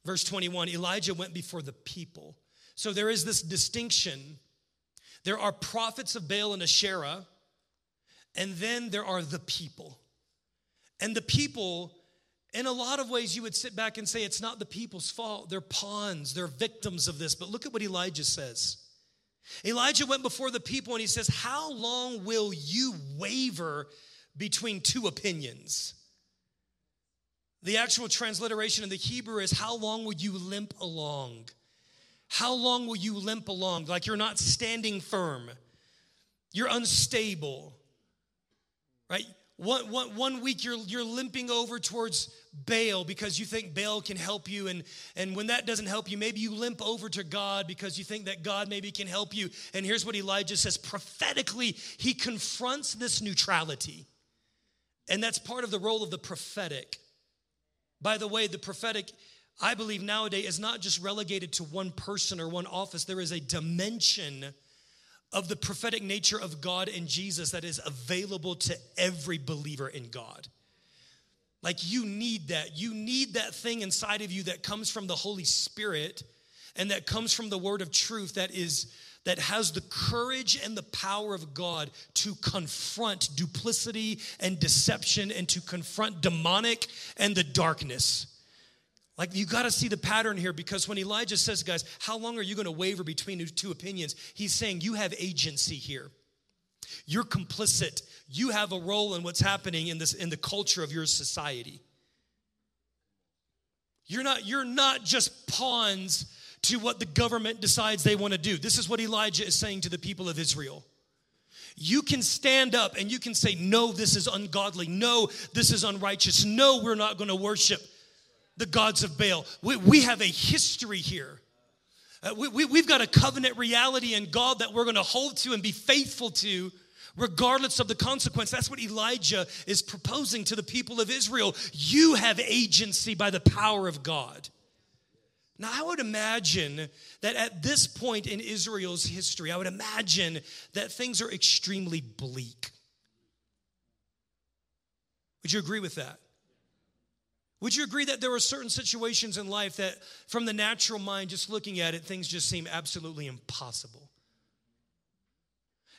Verse 21 Elijah went before the people. So there is this distinction. There are prophets of Baal and Asherah, and then there are the people. And the people, in a lot of ways, you would sit back and say it's not the people's fault. They're pawns, they're victims of this. But look at what Elijah says. Elijah went before the people and he says, How long will you waver between two opinions? The actual transliteration in the Hebrew is, How long will you limp along? How long will you limp along? Like you're not standing firm, you're unstable, right? One, one, one week you're, you're limping over towards Baal because you think Baal can help you. And, and when that doesn't help you, maybe you limp over to God because you think that God maybe can help you. And here's what Elijah says prophetically, he confronts this neutrality. And that's part of the role of the prophetic. By the way, the prophetic, I believe nowadays, is not just relegated to one person or one office, there is a dimension of the prophetic nature of God and Jesus that is available to every believer in God. Like you need that. You need that thing inside of you that comes from the Holy Spirit and that comes from the word of truth that is that has the courage and the power of God to confront duplicity and deception and to confront demonic and the darkness. Like you got to see the pattern here because when Elijah says, guys, how long are you going to waver between two opinions? He's saying you have agency here. You're complicit. You have a role in what's happening in this in the culture of your society. You're not you're not just pawns to what the government decides they want to do. This is what Elijah is saying to the people of Israel. You can stand up and you can say, No, this is ungodly. No, this is unrighteous. No, we're not going to worship the gods of Baal. We, we have a history here. Uh, we, we, have got a covenant reality in God that we're going to hold to and be faithful to regardless of the consequence. That's what Elijah is proposing to the people of Israel. You have agency by the power of God. Now, I would imagine that at this point in Israel's history, I would imagine that things are extremely bleak. Would you agree with that? Would you agree that there are certain situations in life that, from the natural mind, just looking at it, things just seem absolutely impossible?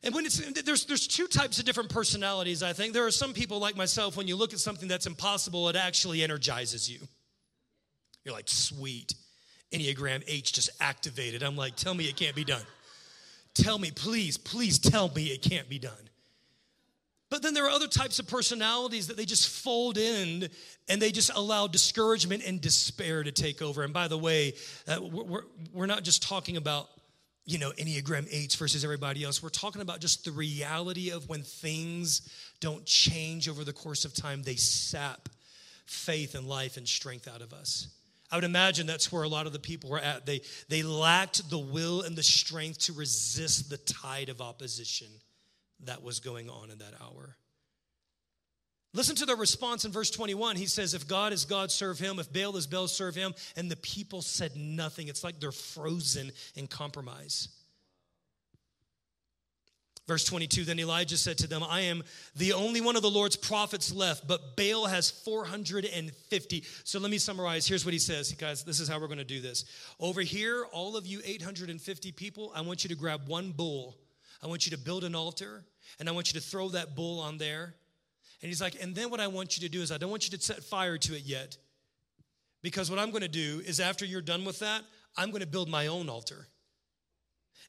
And when it's there's there's two types of different personalities, I think. There are some people like myself, when you look at something that's impossible, it actually energizes you. You're like, sweet. Enneagram 8 just activated. I'm like, tell me it can't be done. Tell me, please, please tell me it can't be done. But then there are other types of personalities that they just fold in and they just allow discouragement and despair to take over. And by the way, uh, we're, we're not just talking about, you know, Enneagram 8s versus everybody else. We're talking about just the reality of when things don't change over the course of time, they sap faith and life and strength out of us. I would imagine that's where a lot of the people were at. They, they lacked the will and the strength to resist the tide of opposition that was going on in that hour. Listen to the response in verse 21. He says, If God is God, serve him. If Baal is Baal, serve him. And the people said nothing. It's like they're frozen in compromise. Verse 22 Then Elijah said to them, I am the only one of the Lord's prophets left, but Baal has 450. So let me summarize. Here's what he says, guys. This is how we're going to do this. Over here, all of you 850 people, I want you to grab one bull. I want you to build an altar, and I want you to throw that bull on there. And he's like, and then what I want you to do is I don't want you to set fire to it yet. Because what I'm going to do is after you're done with that, I'm going to build my own altar.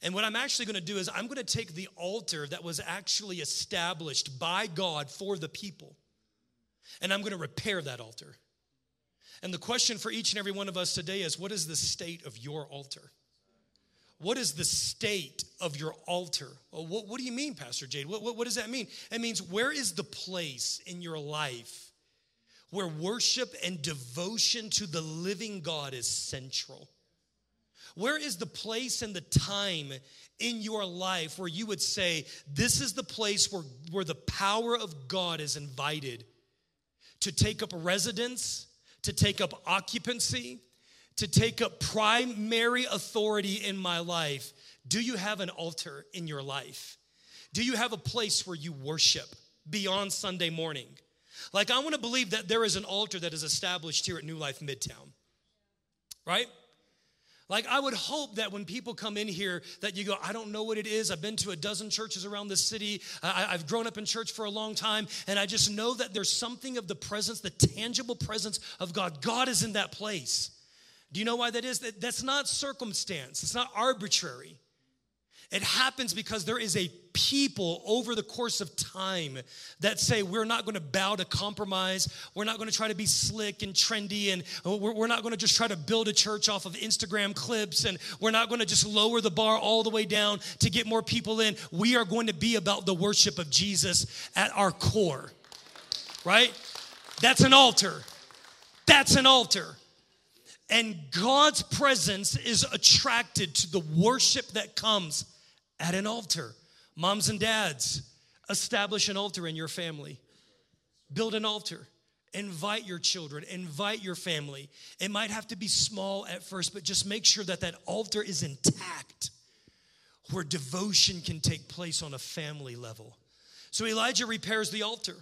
And what I'm actually going to do is I'm going to take the altar that was actually established by God for the people, and I'm going to repair that altar. And the question for each and every one of us today is what is the state of your altar? What is the state of your altar? What, what, do you mean, Pastor Jade? What, what, what does that mean? It means where is the place in your life where worship and devotion to the living God is central? Where is the place and the time in your life where you would say, This is the place where, where the power of God is invited to take up residence, to take up occupancy, to take up primary authority in my life? Do you have an altar in your life? Do you have a place where you worship beyond Sunday morning? Like, I want to believe that there is an altar that is established here at New Life Midtown, right? Like, I would hope that when people come in here, that you go, I don't know what it is. I've been to a dozen churches around the city. I, have grown up in church for a long time, and I just know that there's something of the presence, the tangible presence of God. God is in that place. Do you know why that is? That, that's not circumstance, it's not arbitrary. It happens because there is a people over the course of time that say we're not going to bow to compromise. We're not going to try to be slick and trendy. And we're, we're not going to just try to build a church off of Instagram clips. And we're not going to just lower the bar all the way down to get more people in. We are going to be about the worship of Jesus at our core, right? That's an altar. That's an altar. And God's presence is attracted to the worship that comes at an altar. Moms and dads, establish an altar in your family. Build an altar. Invite your children, invite your family. It might have to be small at first, but just make sure that that altar is intact where devotion can take place on a family level. So Elijah repairs the altar.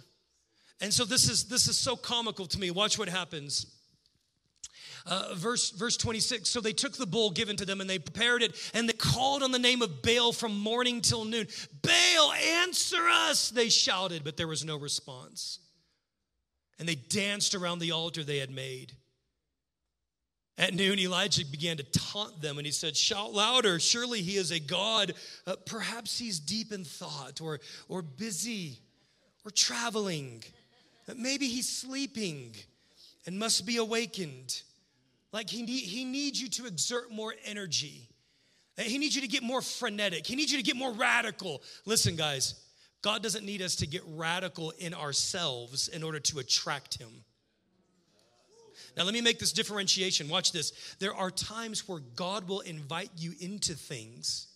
And so this is this is so comical to me. Watch what happens. Uh, verse, verse 26 So they took the bull given to them and they prepared it and they called on the name of Baal from morning till noon. Baal, answer us, they shouted, but there was no response. And they danced around the altar they had made. At noon, Elijah began to taunt them and he said, Shout louder, surely he is a God. Uh, perhaps he's deep in thought or, or busy or traveling. Maybe he's sleeping and must be awakened. Like he, need, he needs you to exert more energy. He needs you to get more frenetic. He needs you to get more radical. Listen, guys, God doesn't need us to get radical in ourselves in order to attract him. Now, let me make this differentiation. Watch this. There are times where God will invite you into things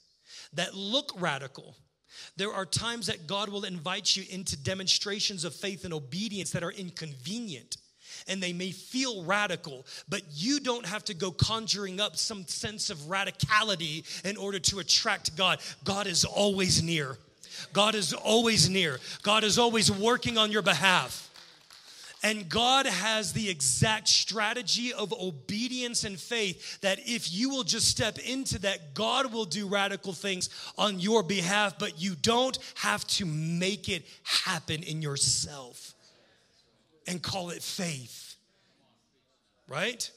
that look radical. There are times that God will invite you into demonstrations of faith and obedience that are inconvenient and they may feel radical, but you don't have to go conjuring up some sense of radicality in order to attract God. God is always near. God is always near. God is always working on your behalf. And God has the exact strategy of obedience and faith that if you will just step into that, God will do radical things on your behalf, but you don't have to make it happen in yourself and call it faith. Right?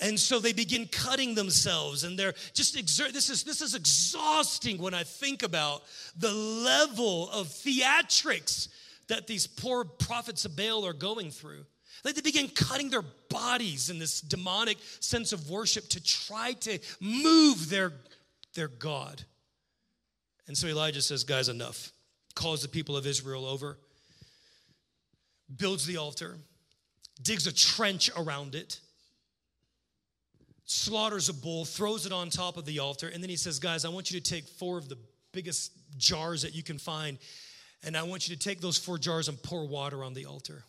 And so they begin cutting themselves and they're just exert this is this is exhausting when I think about the level of theatrics that these poor prophets of Baal are going through. Like they begin cutting their bodies in this demonic sense of worship to try to move their, their God. And so Elijah says, Guys, enough. Calls the people of Israel over builds the altar, digs a trench around it, slaughters a bull, throws it on top of the altar, and then he says, Guys, I want you to take four of the biggest jars that you can find, And I want you to take those four jars and pour water on the altar.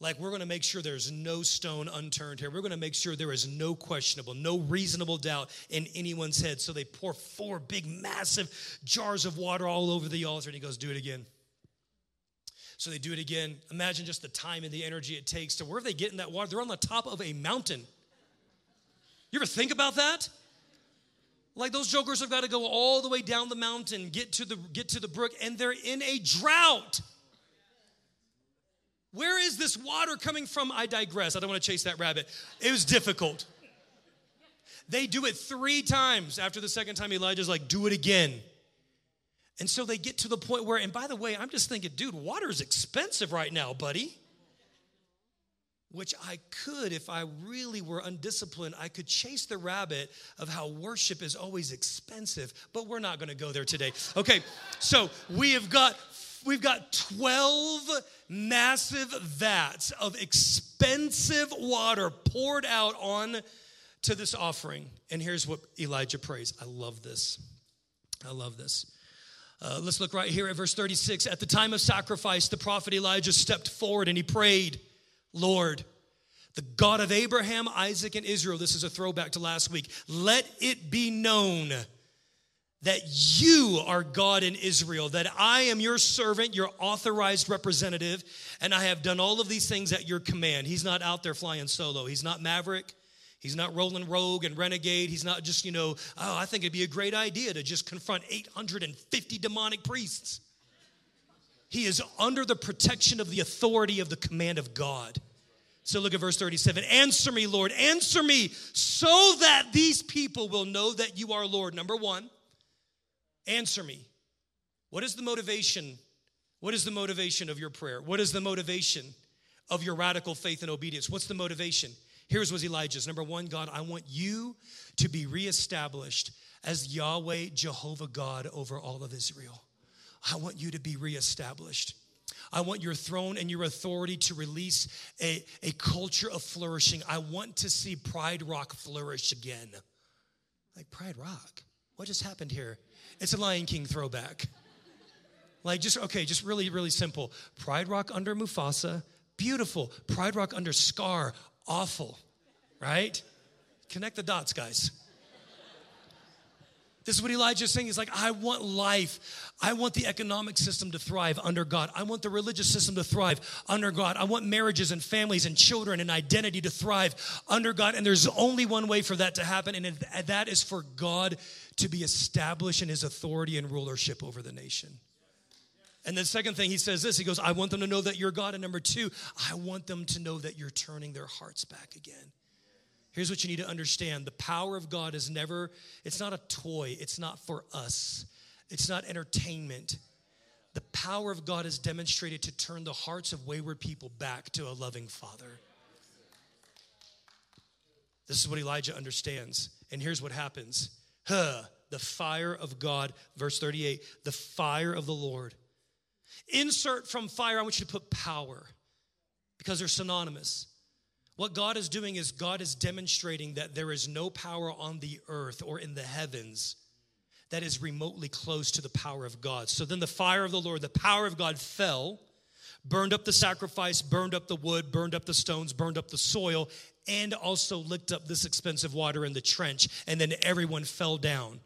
Like, we're gonna make sure there's no stone unturned here. We're gonna make sure there is no questionable, no reasonable doubt in anyone's head. So they pour four big, massive jars of water all over the altar, and he goes, Do it again. So they do it again. Imagine just the time and the energy it takes to where they get in that water. They're on the top of a mountain. You ever think about that? Like those jokers have got to go all the way down the mountain, get to the get to the brook, and they're in a drought. Where is this water coming from? I digress. I don't want to chase that rabbit. It was difficult. They do it three times. After the second time, Elijah's like, do it again. And so they get to the point where, and by the way, I'm just thinking, dude, water is expensive right now, buddy. Which I could, if I really were undisciplined, I could chase the rabbit of how worship is always expensive, but we're not gonna go there today. Okay, so we have got we've got 12 massive vats of expensive water poured out on to this offering. And here's what Elijah prays. I love this. I love this. Uh, let's look right here at verse 36. At the time of sacrifice, the prophet Elijah stepped forward and he prayed, Lord, the God of Abraham, Isaac, and Israel, this is a throwback to last week, let it be known that you are God in Israel, that I am your servant, your authorized representative, and I have done all of these things at your command. He's not out there flying solo, he's not maverick. He's not rolling rogue and renegade. He's not just, you know, oh, I think it'd be a great idea to just confront 850 demonic priests. He is under the protection of the authority of the command of God. So look at verse 37. Answer me, Lord, answer me so that these people will know that you are Lord. Number one, answer me. What is the motivation? What is the motivation of your prayer? What is the motivation of your radical faith and obedience? What's the motivation? Here's was Elijah's. Number one, God, I want you to be reestablished as Yahweh, Jehovah God over all of Israel. I want you to be reestablished. I want your throne and your authority to release a, a culture of flourishing. I want to see Pride Rock flourish again. Like, Pride Rock? What just happened here? It's a Lion King throwback. Like, just, okay, just really, really simple. Pride Rock under Mufasa, beautiful. Pride Rock under Scar, awful, right? Connect the dots, guys. This is what Elijah is saying. He's like, I want life. I want the economic system to thrive under God. I want the religious system to thrive under God. I want marriages and families and children and identity to thrive under God. And there's only one way for that to happen, and that is for God to be established in his authority and rulership over the nation. And the second thing he says this he goes, I want them to know that you're God. And number two, I want them to know that you're turning their hearts back again. Here's what you need to understand the power of God is never, it's not a toy, it's not for us, it's not entertainment. The power of God is demonstrated to turn the hearts of wayward people back to a loving Father. This is what Elijah understands. And here's what happens. Huh, the fire of God, verse 38, the fire of the Lord. Insert from fire, I want you to put power because they're synonymous. What God is doing is God is demonstrating that there is no power on the earth or in the heavens that is remotely close to the power of God. So then the fire of the Lord, the power of God fell, burned up the sacrifice, burned up the wood, burned up the stones, burned up the soil, and also licked up this expensive water in the trench. And then everyone fell down.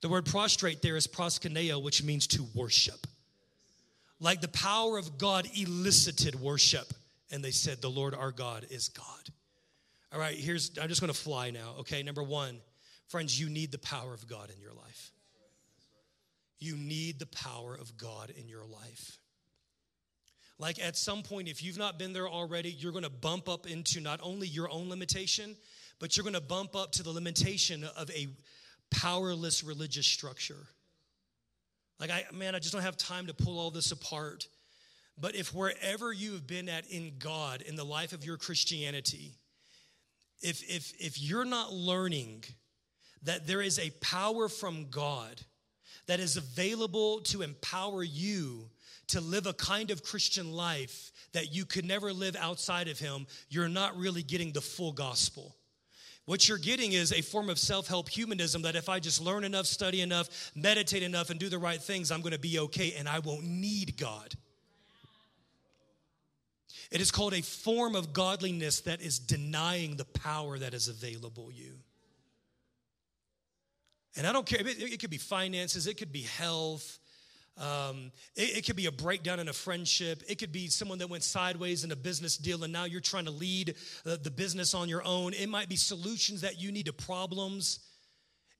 The word prostrate there is proskuneo, which means to worship. Like the power of God elicited worship and they said, The Lord our God is God. All right, here's, I'm just gonna fly now, okay? Number one, friends, you need the power of God in your life. You need the power of God in your life. Like at some point, if you've not been there already, you're gonna bump up into not only your own limitation, but you're gonna bump up to the limitation of a powerless religious structure. Like, I, man, I just don't have time to pull all this apart. But if wherever you have been at in God, in the life of your Christianity, if, if, if you're not learning that there is a power from God that is available to empower you to live a kind of Christian life that you could never live outside of Him, you're not really getting the full gospel. What you're getting is a form of self help humanism that if I just learn enough, study enough, meditate enough, and do the right things, I'm going to be okay and I won't need God. It is called a form of godliness that is denying the power that is available you. And I don't care, it, it could be finances, it could be health, um, it, it, could be a breakdown in a friendship. It could be someone that went sideways in a business deal and now you're trying to lead uh, the business on your own. It might be solutions that you need to problems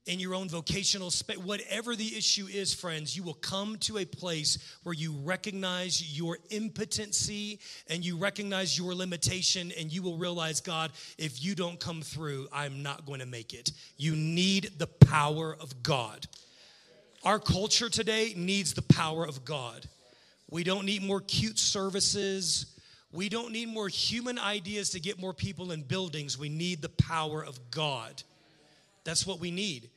in your own vocational space. Whatever the issue is, friends, you will come to a place where you recognize your impotency and you recognize your limitation, and you will realize, God, if you don't come through, I'm not going to make it. You need the power of God. Our culture today needs the power of God. We don't need more cute services. We don't need more human ideas to get more people in buildings. We need the power of God. That's what we need.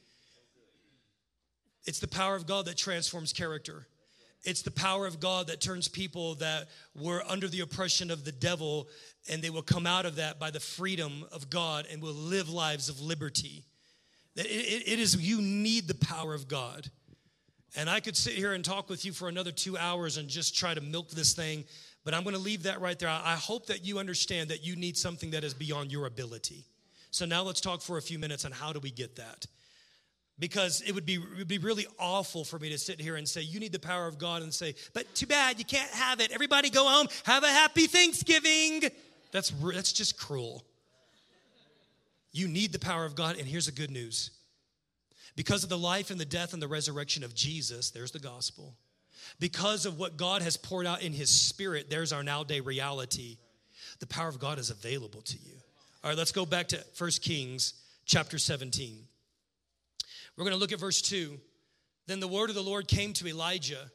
It's the power of God that transforms character. It's the power of God that turns people that were under the oppression of the devil and they will come out of that by the freedom of God and will live lives of liberty. It, it, it is, you need the power of God. And I could sit here and talk with you for another two hours and just try to milk this thing, but I'm to leave that right there. I hope that you understand that you need something that is beyond your ability. So now let's talk for a few minutes on how do we get that? Because it would be, it would be really awful for me to sit here and say, You need the power of God, and say, But too bad, you can't have it. Everybody go home, have a happy Thanksgiving. That's, that's just cruel. You need the power of God, and here's the good news because of the life and the death and the resurrection of Jesus, there's the gospel. Because of what God has poured out in his spirit, there's our now day reality. The power of God is available to you. All right, let's go back to 1 Kings chapter 17. We're going to look at verse 2. Then the word of the Lord came to Elijah,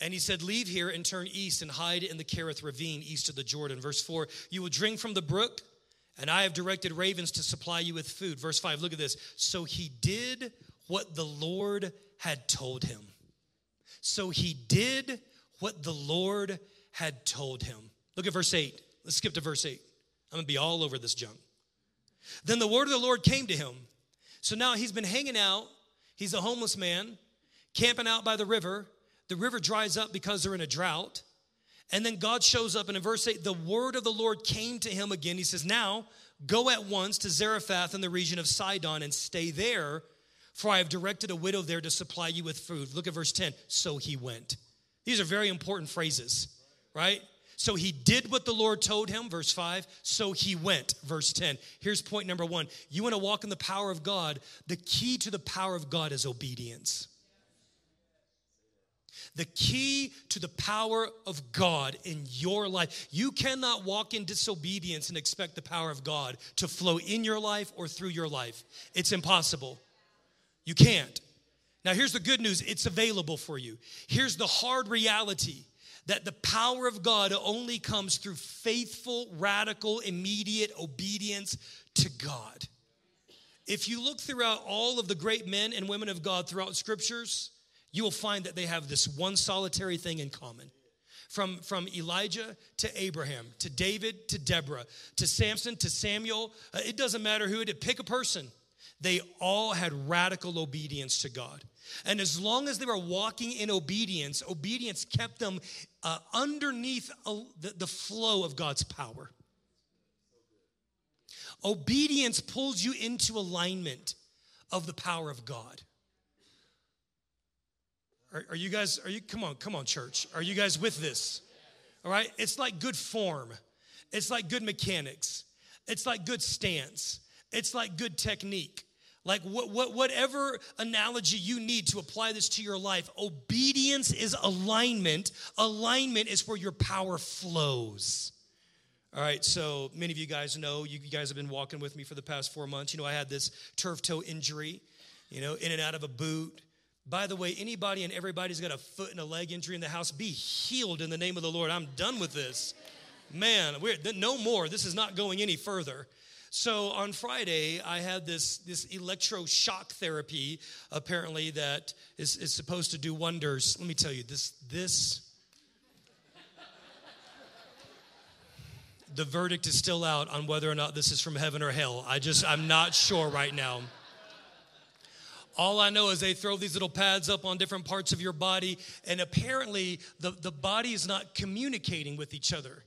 and he said, Leave here and turn east and hide in the Kerith ravine east of the Jordan. Verse 4 You will drink from the brook, and I have directed ravens to supply you with food. Verse 5, look at this. So he did what the Lord had told him. So he did what the Lord had told him. Look at verse 8. Let's skip to verse 8. I'm going to be all over this junk. Then the word of the Lord came to him. So now he's been hanging out. He's a homeless man, camping out by the river. The river dries up because they're in a drought. And then God shows up, and in verse 8, the word of the Lord came to him again. He says, Now go at once to Zarephath in the region of Sidon and stay there for I have directed a widow there to supply you with food. Look at verse 10. So he went. These are very important phrases, right? So he did what the Lord told him, verse 5. So he went, verse 10. Here's point number one. You want to walk in the power of God. The key to the power of God is obedience. The key to the power of God in your life. You cannot walk in disobedience and expect the power of God to flow in your life or through your life. It's impossible. You can't. Now, here's the good news it's available for you. Here's the hard reality that the power of God only comes through faithful, radical, immediate obedience to God. If you look throughout all of the great men and women of God throughout scriptures, you will find that they have this one solitary thing in common. From, from Elijah to Abraham, to David to Deborah, to Samson to Samuel, uh, it doesn't matter who it is, pick a person they all had radical obedience to God. And as long as they were walking in obedience, obedience kept them uh, underneath a, the, the flow of God's power. Obedience pulls you into alignment of the power of God. Are, are, you guys, are you, come on, come on, church. Are you guys with this? All right? It's like good form, it's like good mechanics, it's like good stance, it's like good technique. Like what, what, whatever analogy you need to apply this to your life, obedience is alignment. Alignment is where your power flows. All right, so many of you guys know, you guys have been walking with me for the past four months. You know, I had this turf toe injury, you know, in and out of a boot. By the way, anybody and everybody's got a foot and a leg injury in the house, be healed in the name of the Lord. I'm done with this. Man, we're, no more. This is not going any further. So on Friday, I had this, this electroshock therapy, apparently, that is, is supposed to do wonders. Let me tell you, this, this, The verdict is still out on whether or not this is from heaven or hell. I just, I'm not sure right now. All I know is they throw these little pads up on different parts of your body, and apparently the, the body is not communicating with each other.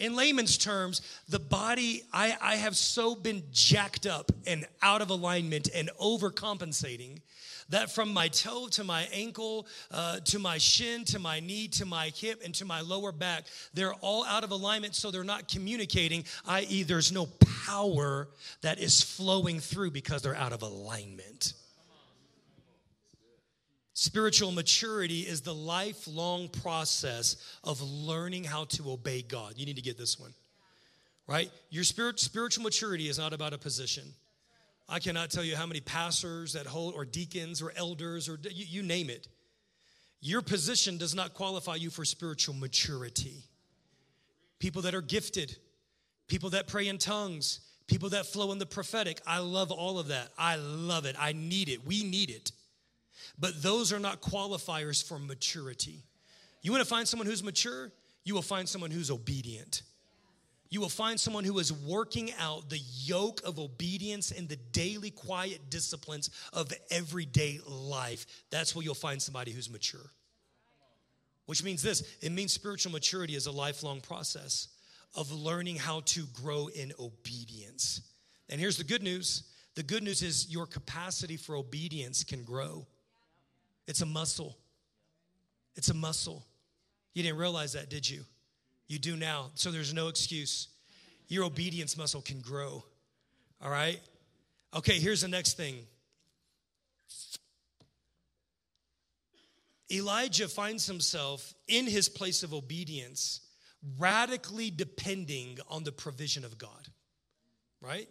In layman's terms, the body, I, I have so been jacked up and out of alignment and overcompensating that from my toe to my ankle, uh, to my shin, to my knee, to my hip, and to my lower back, they're all out of alignment, so they're not communicating, i.e., there's no power that is flowing through because they're out of alignment. Spiritual maturity is the lifelong process of learning how to obey God. You need to get this one, right? Your spirit, spiritual maturity is not about a position. I cannot tell you how many pastors that hold, or deacons, or elders, or you, you name it. Your position does not qualify you for spiritual maturity. People that are gifted, people that pray in tongues, people that flow in the prophetic. I love all of that. I love it. I need it. We need it. But those are not qualifiers for maturity. You want to find someone who's mature? You will find someone who's obedient you will find someone who is working out the yoke of obedience in the daily quiet disciplines of everyday life. That's where you'll find somebody who's mature. Which means this it means spiritual maturity is a lifelong process of learning how to grow in obedience. And here's the good news the good news is your capacity for obedience can grow. It's a muscle. It's a muscle. You didn't realize that, did you? You do now, so there's no excuse. Your obedience muscle can grow. All right? Okay, here's the next thing. Elijah finds himself in his place of obedience, radically depending on the provision of God. Right?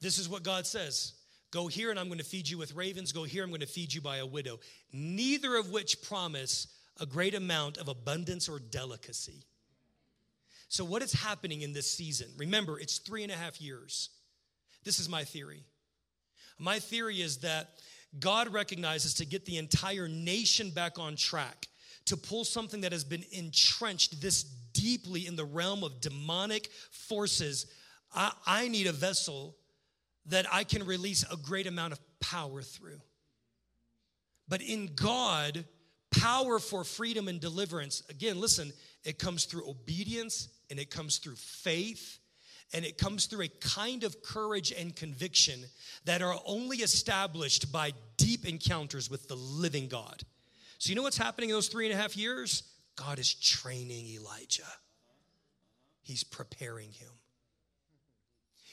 This is what God says Go here, and I'm going to feed you with ravens. Go here, I'm going to feed you by a widow. Neither of which promise a great amount of abundance or delicacy. So, what is happening in this season? Remember, it's three and a half years. This is my theory. My theory is that God recognizes to get the entire nation back on track, to pull something that has been entrenched this deeply in the realm of demonic forces. I, I need a vessel that I can release a great amount of power through. But in God, power for freedom and deliverance, again, listen, it comes through obedience and it comes through faith and it comes through a kind of courage and conviction that are only established by deep encounters with the living God. So, you know what's happening in those three and a half years? God is training Elijah, He's preparing him.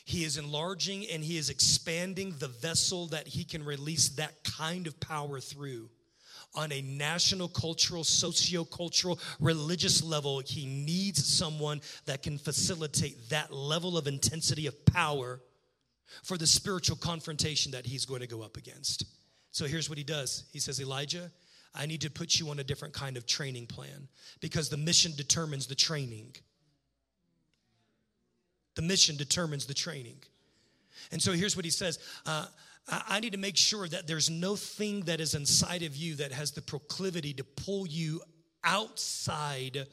He is enlarging and He is expanding the vessel that He can release that kind of power through on a national, cultural, socio-cultural, religious level, he needs someone that can facilitate that level of intensity of power for the spiritual confrontation that he's going to go up against. So here's what he does. He says, Elijah, I need to put you on a different kind of training plan because the mission determines the training. The mission determines the training. And so here's what he says uh, I need to make sure that there's no thing that is inside of you that has the proclivity to pull you outside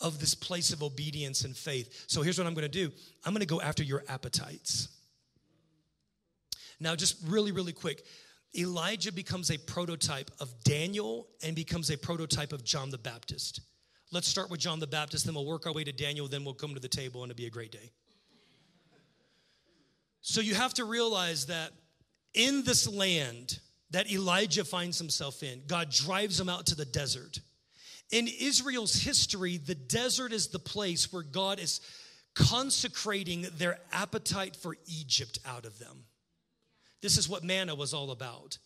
of this place of obedience and faith. So here's what I'm going to do I'm going to go after your appetites. Now, just really, really quick Elijah becomes a prototype of Daniel and becomes a prototype of John the Baptist. Let's start with John the Baptist, then we'll work our way to Daniel, then we'll come to the table, and it'll be a great day. So you have to realize that in this land that Elijah finds himself in, God drives him out to the desert. In Israel's history, the desert is the place where God is consecrating their appetite for Egypt out of them. This is what manna was all about.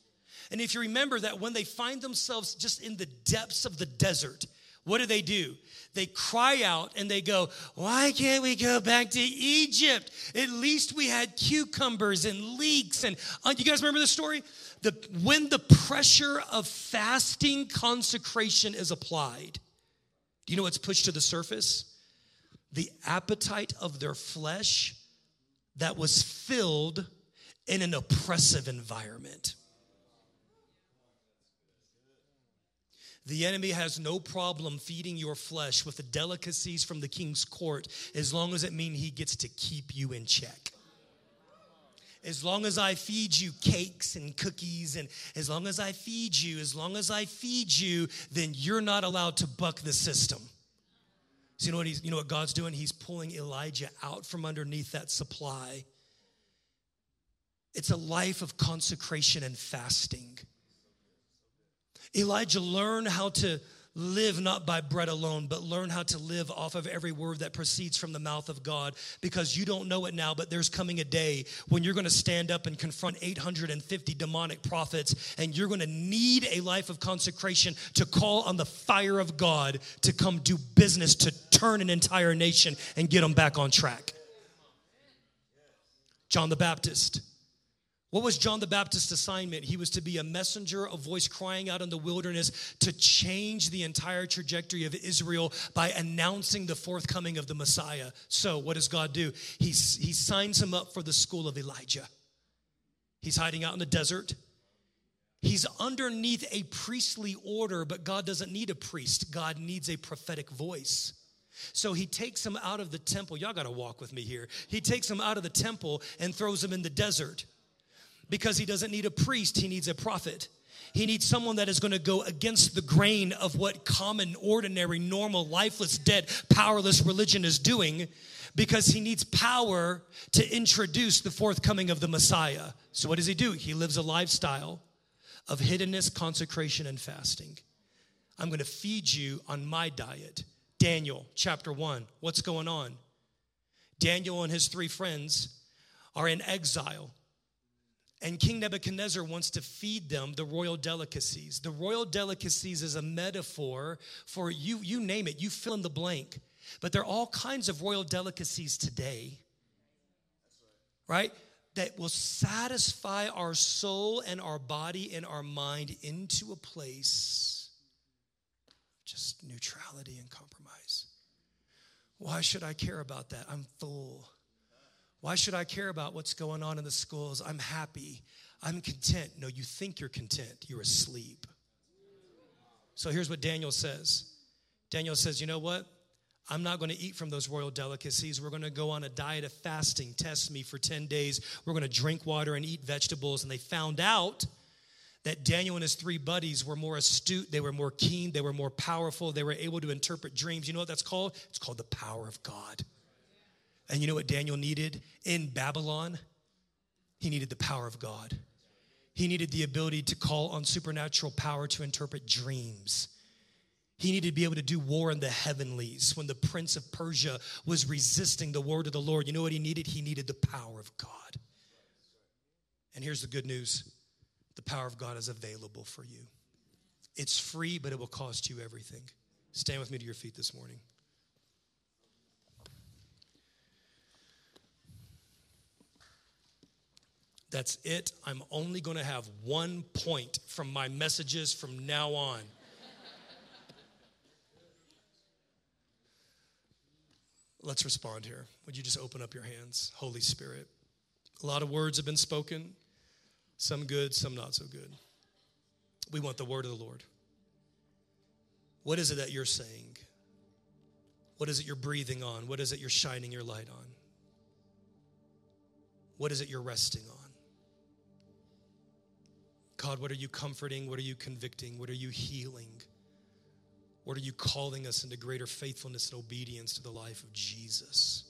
And if you remember that when they find themselves just in the depths of the desert, what do they do? They cry out and they go, Why can't we go back to Egypt? At least we had cucumbers and leeks. And uh, you guys remember the story? The, when the pressure of fasting consecration is applied, do you know what's pushed to the surface? The appetite of their flesh that was filled in an oppressive environment. The enemy has no problem feeding your flesh with the delicacies from the king's court as long as it means he gets to keep you in check. As long as I feed you cakes and cookies, and as long as I feed you, as long as I feed you, then you're not allowed to buck the system. So you know what he's, you know what God's doing? He's pulling Elijah out from underneath that supply. It's a life of consecration and fasting. Elijah learned how to live not by bread alone, but learn how to live off of every word that proceeds from the mouth of God because you don't know it now, but there's coming a day when you're going to stand up and confront 850 demonic prophets, and you're going to need a life of consecration to call on the fire of God to come do business to turn an entire nation and get them back on track. John the Baptist what was John the Baptist's assignment? He was to be a messenger, a voice crying out in the wilderness to change the entire trajectory of Israel by announcing the forthcoming of the Messiah. So, what does God do? He, he signs him up for the school of Elijah. He's hiding out in the desert. He's underneath a priestly order, but God doesn't need a priest, God needs a prophetic voice. So he takes him out of the temple. Y'all got to walk with me here. He takes him out of the temple and throws him in the desert because he doesn't need a priest, he needs a prophet. He needs someone that is going to go against the grain of what common, ordinary, normal, lifeless, dead, powerless religion is doing because he needs power to introduce the forthcoming of the Messiah. So, what does he do? He lives a lifestyle of hiddenness, consecration, and fasting. I'm going to feed you on my diet. Daniel chapter 1. What's going on? Daniel and his three friends are in exile. And King Nebuchadnezzar wants to feed them the royal delicacies. The royal delicacies is a metaphor for you, you name it, you fill in the blank. But there are all kinds of royal delicacies today, right? That will satisfy our soul and our body and our mind into a place of just neutrality and compromise. Why should I care about that? I'm full. Why should I care about what's going on in the schools? I'm happy. I'm content. No, you think you're content. You're asleep. So here's what Daniel says Daniel says, You know what? I'm not going to eat from those royal delicacies. We're going to go on a diet of fasting. Test me for 10 days. We're going to drink water and eat vegetables. And they found out that Daniel and his three buddies were more astute, they were more keen, they were more powerful, they were able to interpret dreams. You know what that's called? It's called the power of God. And you know what Daniel needed in Babylon? He needed the power of God. He needed the ability to call on supernatural power to interpret dreams. He needed to be able to do war in the heavenlies when the prince of Persia was resisting the word of the Lord. You know what he needed? He needed the power of God. And here's the good news the power of God is available for you. It's free, but it will cost you everything. Stand with me to your feet this morning. That's it. I'm only going to have one point from my messages from now on. Let's respond here. Would you just open up your hands? Holy Spirit. A lot of words have been spoken, some good, some not so good. We want the word of the Lord. What is it that you're saying? What is it you're breathing on? What is it you're shining your light on? What is it you're resting on? God, what are you comforting? What are you convicting? What are you healing? What are you calling us into greater faithfulness and obedience to the life of Jesus?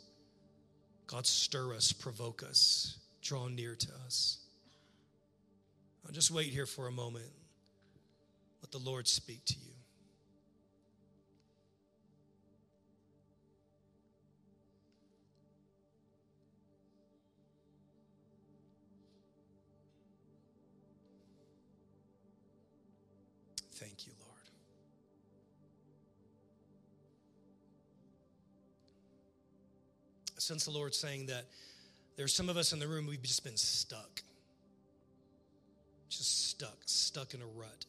God, stir us, provoke us, draw near to us. Just wait here for a moment. Let the Lord speak to. You, sense the Lord saying that there's some of us in the room, we've just been stuck. Just stuck, stuck in a rut.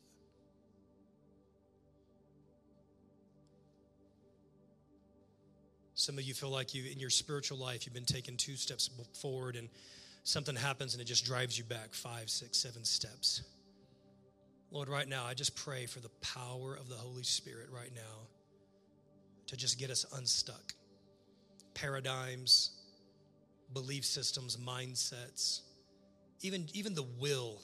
Some of you feel like you, in your spiritual life, you've been taking two steps forward and something happens and it just drives you back five, six, seven steps. Lord, right now, I just pray for the power of the Holy Spirit right now to just get us unstuck. Paradigms, belief systems, mindsets, even, even the will.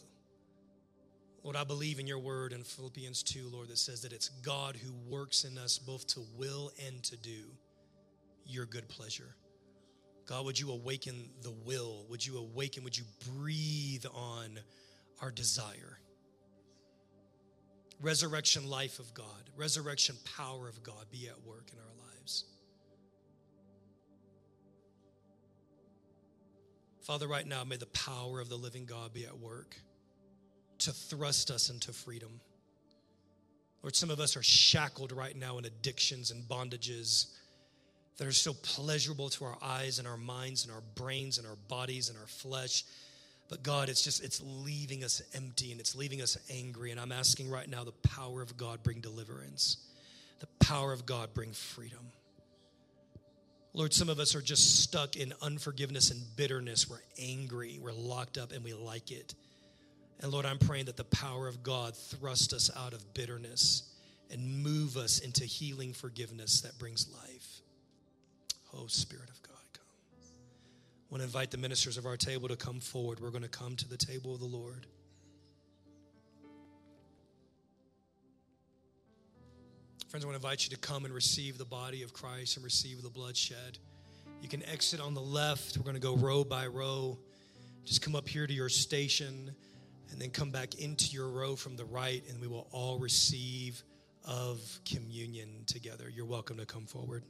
Lord, I believe in your word in Philippians 2, Lord, that says that it's God who works in us both to will and to do your good pleasure. God, would you awaken the will? Would you awaken, would you breathe on our desire? Resurrection life of God, resurrection power of God be at work in our lives. Father, right now, may the power of the living God be at work to thrust us into freedom. Lord, some of us are shackled right now in addictions and bondages that are so pleasurable to our eyes and our minds and our brains and our bodies and our flesh. But God, it's just, it's leaving us empty and it's leaving us angry. And I'm asking right now the power of God bring deliverance, the power of God bring freedom. Lord, some of us are just stuck in unforgiveness and bitterness. We're angry, we're locked up, and we like it. And Lord, I'm praying that the power of God thrust us out of bitterness and move us into healing forgiveness that brings life. Oh, Spirit of God, come. I want to invite the ministers of our table to come forward. We're going to come to the table of the Lord. Friends, I want to invite you to come and receive the body of Christ and receive the blood shed. You can exit on the left. We're going to go row by row. Just come up here to your station and then come back into your row from the right, and we will all receive of communion together. You're welcome to come forward.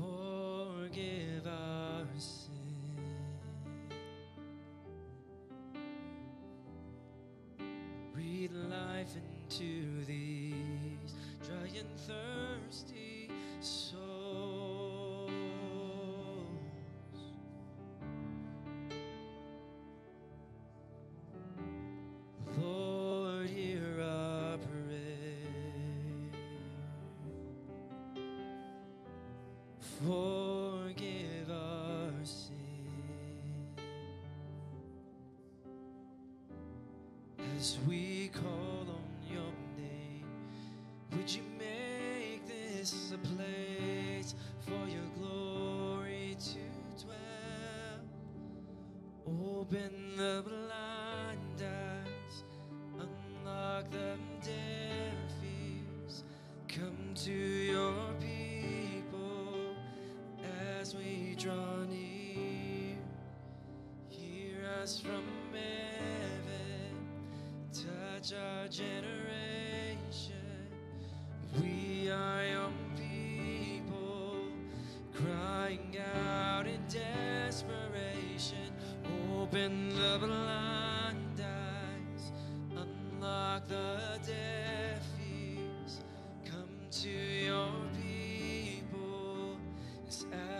Forgive our sin. Breathe life into these dry and thirsty souls. Generation. We are your people, crying out in desperation. Open the blind eyes, unlock the deaf ears. Come to your people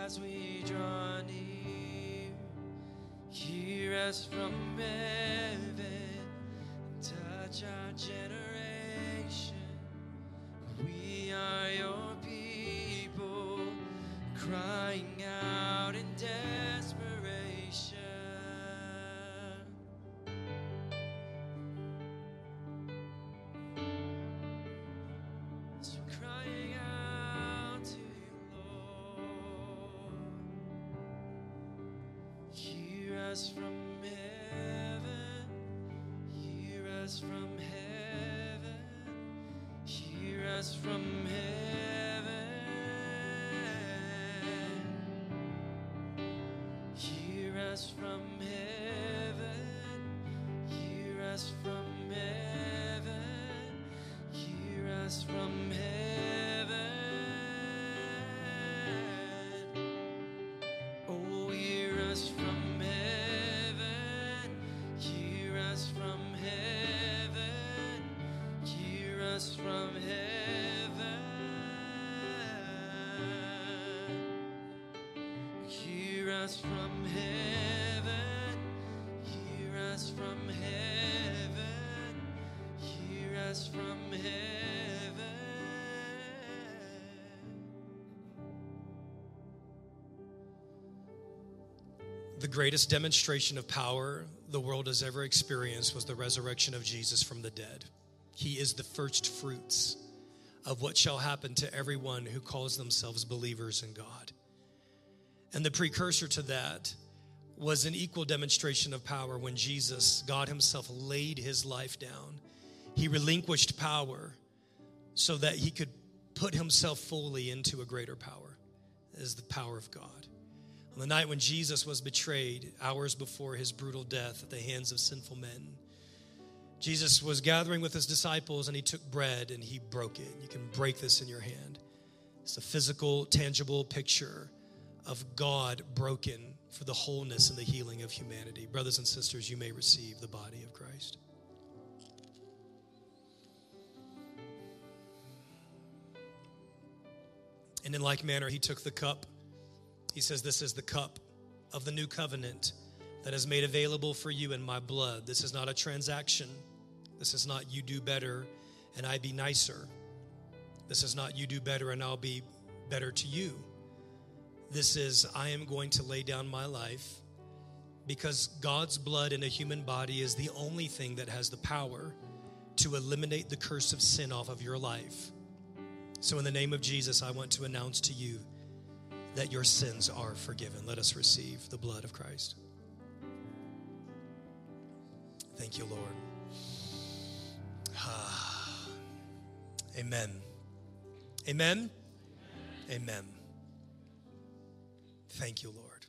as, we draw near. Hear us from heaven, us from heaven. Hear us from heaven. Hear us from heaven. Hear us from heaven. Us from heaven. Hear us from heaven. us from heaven. The greatest demonstration of power the world has ever experienced was the resurrection of Jesus from the dead. He is the first fruits of what shall happen to everyone who calls themselves believers in God. And the precursor to that was an equal demonstration of power when Jesus, God Himself, laid His life down. He relinquished power so that He could put Himself fully into a greater power, as the power of God. On the night when Jesus was betrayed, hours before His brutal death at the hands of sinful men, Jesus was gathering with His disciples and He took bread and He broke it. You can break this in your hand. It's a physical, tangible picture of God broken for the wholeness and the healing of humanity. Brothers and sisters, you may receive the body of Christ. And in like manner, he took the cup. He says, This is the cup of the new covenant that is made available for you in my blood. This is not a transaction. This is not you do better and I be nicer. This is not you do better and I'll be better to you. This is, I am going to lay down my life because God's blood in a human body is the only thing that has the power to eliminate the curse of sin off of your life. So, in the name of Jesus, I want to announce to you that your sins are forgiven. Let us receive the blood of Christ. Thank you, Lord. Ah. Amen. Amen. Amen. Thank you, Lord.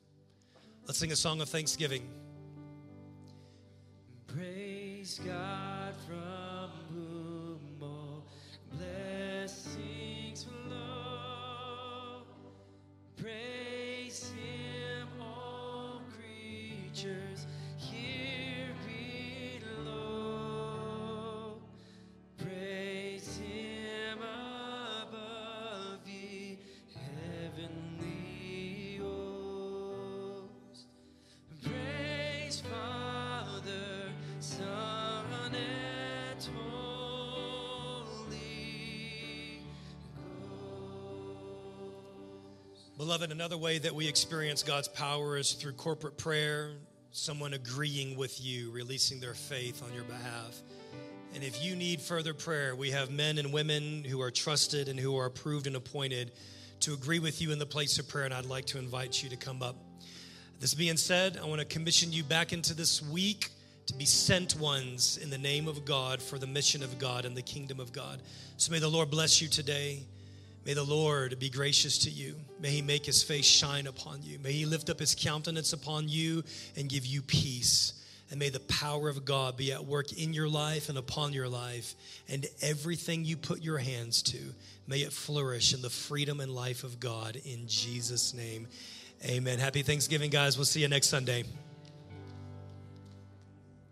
Let's sing a song of thanksgiving. Praise God Beloved, another way that we experience God's power is through corporate prayer, someone agreeing with you, releasing their faith on your behalf. And if you need further prayer, we have men and women who are trusted and who are approved and appointed to agree with you in the place of prayer. And I'd like to invite you to come up. This being said, I want to commission you back into this week to be sent ones in the name of God for the mission of God and the kingdom of God. So may the Lord bless you today. May the Lord be gracious to you. May he make his face shine upon you. May he lift up his countenance upon you and give you peace. And may the power of God be at work in your life and upon your life. And everything you put your hands to, may it flourish in the freedom and life of God in Jesus' name. Amen. Happy Thanksgiving, guys. We'll see you next Sunday.